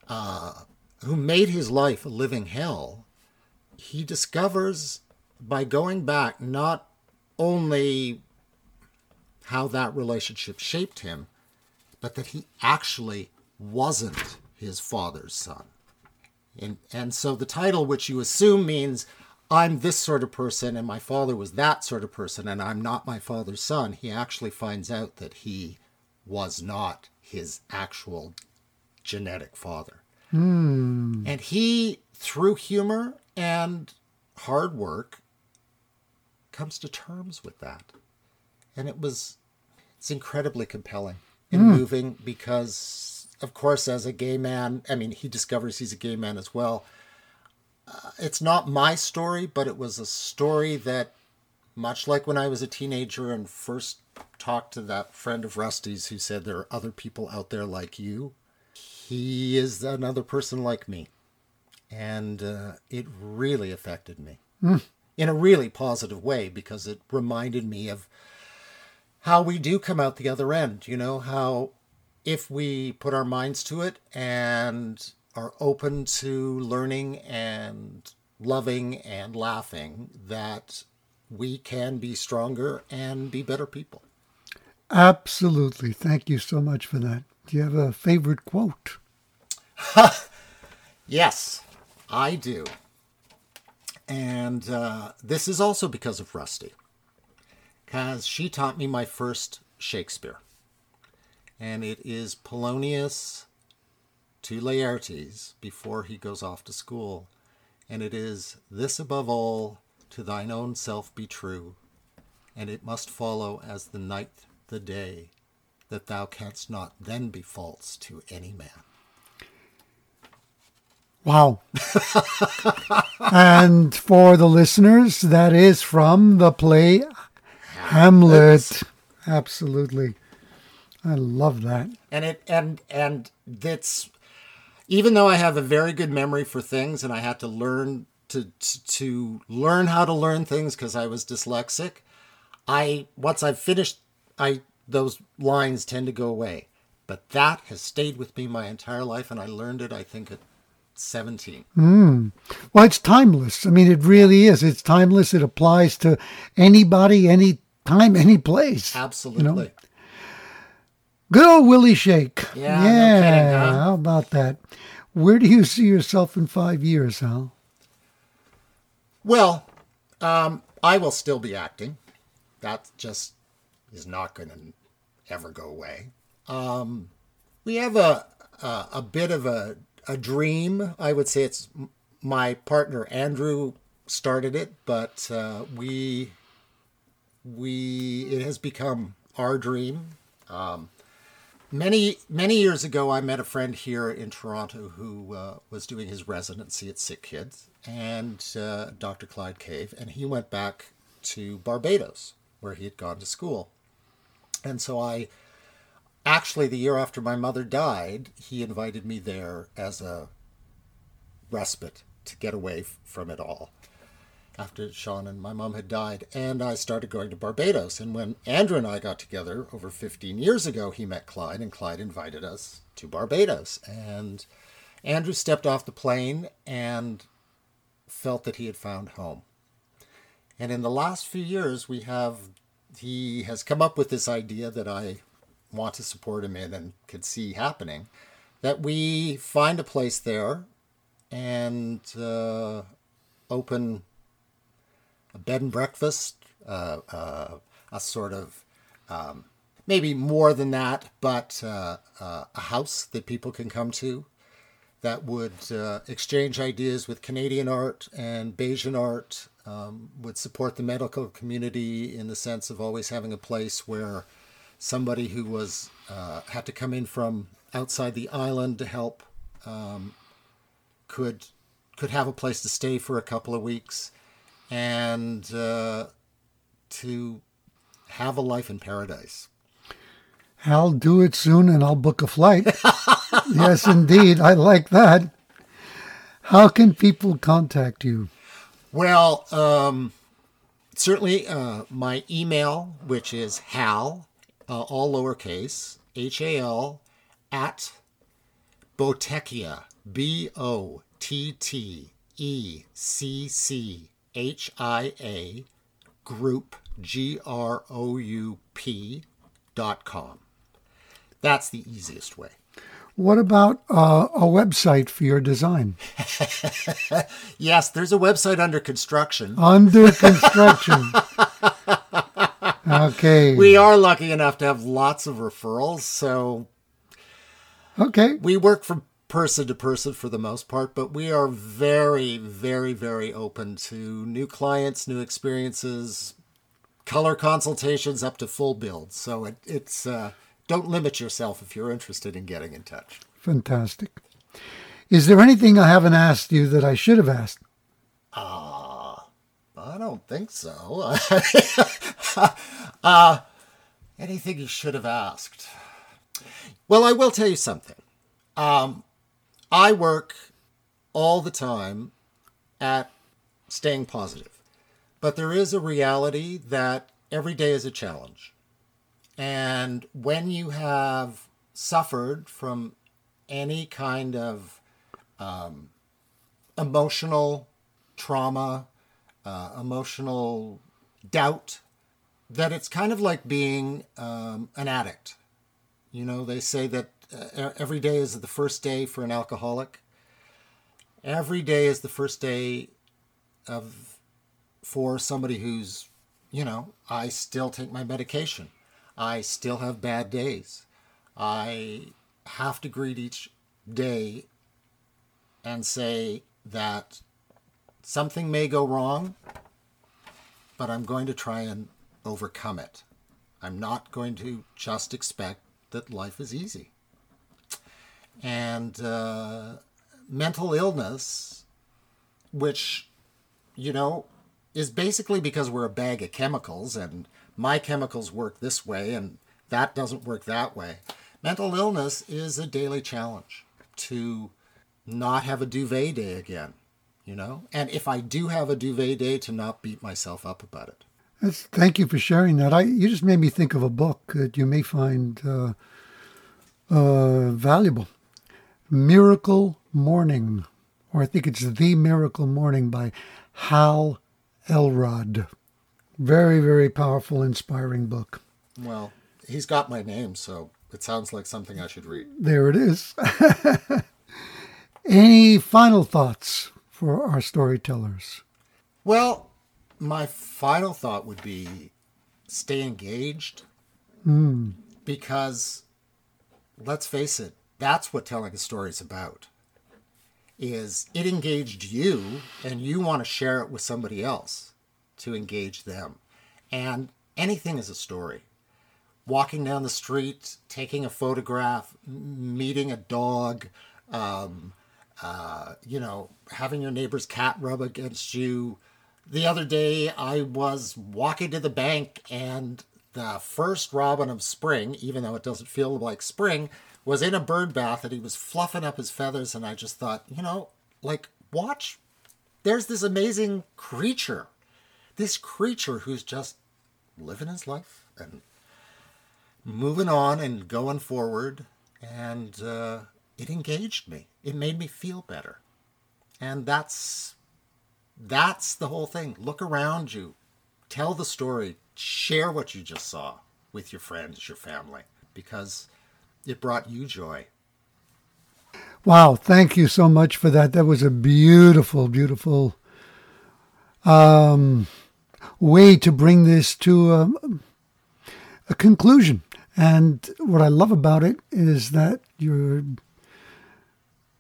uh, who made his life a living hell, he discovers by going back not only how that relationship shaped him, but that he actually wasn't his father's son. And, and so the title, which you assume means I'm this sort of person and my father was that sort of person and I'm not my father's son, he actually finds out that he was not his actual genetic father. Hmm. And he, through humor and hard work, comes to terms with that. And it was, it's incredibly compelling and hmm. moving because, of course, as a gay man, I mean, he discovers he's a gay man as well. Uh, it's not my story, but it was a story that, much like when I was a teenager and first talked to that friend of Rusty's who said there are other people out there like you, he is another person like me. And uh, it really affected me in a really positive way because it reminded me of how we do come out the other end. You know, how if we put our minds to it and are open to learning and loving and laughing, that we can be stronger and be better people. Absolutely. Thank you so much for that. Do you have a favorite quote? (laughs) Yes, I do. And uh, this is also because of Rusty, because she taught me my first Shakespeare. And it is Polonius to Laertes before he goes off to school. And it is this above all, to thine own self be true, and it must follow as the night the day, that thou canst not then be false to any man. Wow. (laughs) and for the listeners, that is from the play Hamlet. Absolutely. I love that. and it and and that's even though I have a very good memory for things and I had to learn to to, to learn how to learn things because I was dyslexic I once I've finished I those lines tend to go away but that has stayed with me my entire life and I learned it I think at 17 hmm. Well, it's timeless. I mean, it really is. It's timeless. It applies to anybody, any time, any place. absolutely Good old Willie Shake. Yeah, no kidding, huh? How about that? Where do you see yourself in five years, Hal? Well, um, I will still be acting. That just is not going to ever go away. Um, we have a, a a bit of a a dream. I would say it's my partner Andrew started it, but uh, we we it has become our dream. Um, many many years ago, I met a friend here in Toronto who uh, was doing his residency at Sick Kids, and uh, Dr. Clyde Cave, and he went back to Barbados where he had gone to school, and so I actually the year after my mother died, he invited me there as a respite to get away from it all after Sean and my mom had died, and I started going to Barbados. And when Andrew and I got together over 15 years ago, he met Clyde, and Clyde invited us to Barbados. And Andrew stepped off the plane and felt that he had found home. And in the last few years, we have he has come up with this idea that I want to support him in and could see happening, that we find a place there and uh, open a bed and breakfast, uh, uh, a sort of um, maybe more than that, but uh, uh, a house that people can come to that would uh, exchange ideas with Canadian art and Bajan art, um, would support the medical community in the sense of always having a place where somebody who was uh, had to come in from outside the island to help um, could could have a place to stay for a couple of weeks and uh, to have a life in paradise. Hal, do it soon and I'll book a flight. (laughs) yes, indeed. I like that. How can people contact you? Well, um, certainly uh, my email, which is hal, uh, all lowercase, H A L, at Bottecchia, B O T T E C C H I A group G R O U P dot com. That's the easiest way. What about uh, a website for your design? (laughs) Yes, there's a website under construction. Under (laughs) construction. okay. We are lucky enough to have lots of referrals, so okay. we work from person to person for the most part, but we are very, very, very open to new clients, new experiences, color consultations up to full builds. So it, it's uh, don't limit yourself if you're interested in getting in touch. Fantastic. Is there anything I haven't asked you that I should have asked? Ah, I don't think so. (laughs) uh, anything you should have asked? Well, I will tell you something. Um, I work all the time at staying positive, but there is a reality that every day is a challenge. And when you have suffered from any kind of um, emotional trauma, uh, emotional doubt, that it's kind of like being um, an addict. You know, they say that uh, every day is the first day for an alcoholic. Every day is the first day of for somebody who's, you know, I still take my medication. I still have bad days. I have to greet each day and say that something may go wrong, but I'm going to try and overcome it. I'm not going to just expect that life is easy. And uh, mental illness, which, you know, is basically because we're a bag of chemicals and my chemicals work this way and that doesn't work that way. Mental illness is a daily challenge to not have a duvet day again, you know? And if I do have a duvet day, to not beat myself up about it. That's, thank you for sharing that. I you just made me think of a book that you may find uh, uh, valuable. Miracle Morning, or I think it's The Miracle Morning by Hal Elrod. Very, very powerful, inspiring book. Well, he's got my name, so it sounds like something I should read. There it is. (laughs) Any final thoughts for our storytellers? Well, my final thought would be stay engaged hmm. because let's face it, that's what telling a story is about. Is it engaged you and you want to share it with somebody else to engage them. And anything is a story. Walking down the street, taking a photograph, meeting a dog, um, uh, you know, having your neighbor's cat rub against you. The other day, I was walking to the bank, and the first robin of spring, even though it doesn't feel like spring, was in a bird bath and he was fluffing up his feathers. And I just thought, you know, like, watch. There's this amazing creature, this creature who's just living his life and moving on and going forward. And uh, it engaged me. It made me feel better. And that's that's the whole thing. Look around you. Tell the story. Share what you just saw with your friends, your family, because it brought you joy. Wow, thank you so much for that. That was a beautiful, beautiful um, way to bring this to a, a conclusion. And what I love about it is that you're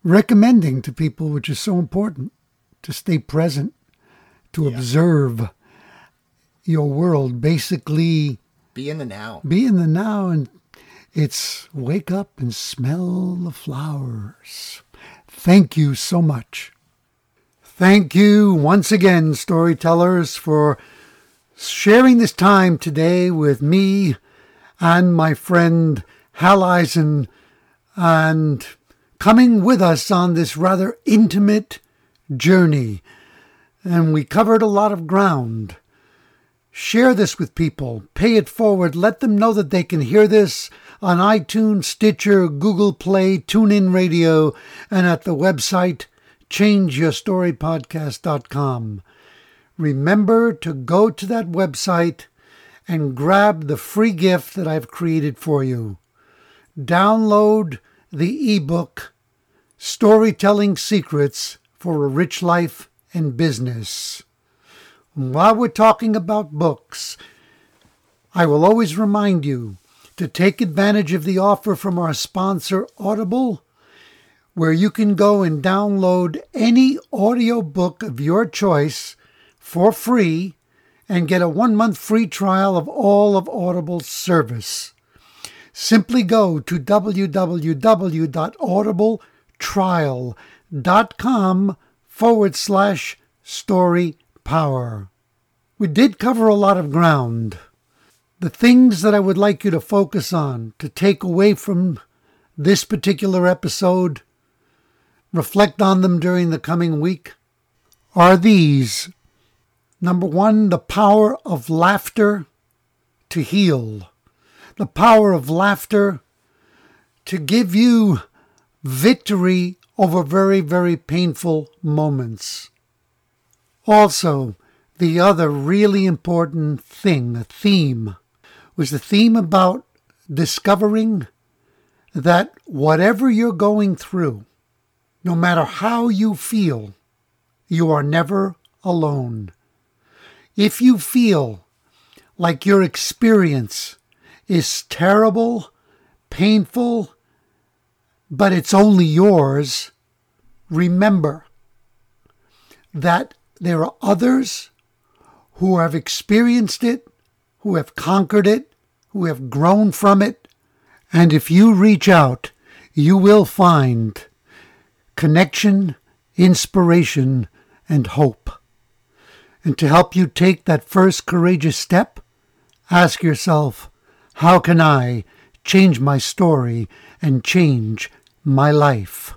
recommending to people, which is so important, to stay present, to observe your world, basically Be in the now. be in the now and it's wake up and smell the flowers. Thank you so much. Thank you once again, storytellers, for sharing this time today with me and my friend Hal Eisen and coming with us on this rather intimate journey. And we covered a lot of ground. Share this with people. Pay it forward. Let them know that they can hear this on iTunes, Stitcher, Google Play, TuneIn Radio, and at the website changeyourstorypodcast.com. Remember to go to that website and grab the free gift that I've created for you. Download the ebook Storytelling Secrets for a Rich Life and Business. While we're talking about books, I will always remind you to take advantage of the offer from our sponsor, Audible, where you can go and download any audiobook of your choice for free and get a one month free trial of all of Audible's service. Simply go to www.audibletrial.com forward slash story power. We did cover a lot of ground. The things that I would like you to focus on, to take away from this particular episode, reflect on them during the coming week, are these. Number one, the power of laughter to heal. The power of laughter to give you victory over very, very painful moments. Also, the other really important thing, a theme, was the theme about discovering that whatever you're going through, no matter how you feel, you are never alone. If you feel like your experience is terrible, painful, but it's only yours, remember that there are others who have experienced it, who have conquered it, who have grown from it. And if you reach out, you will find connection, inspiration, and hope. And to help you take that first courageous step, ask yourself, how can I change my story and change my life?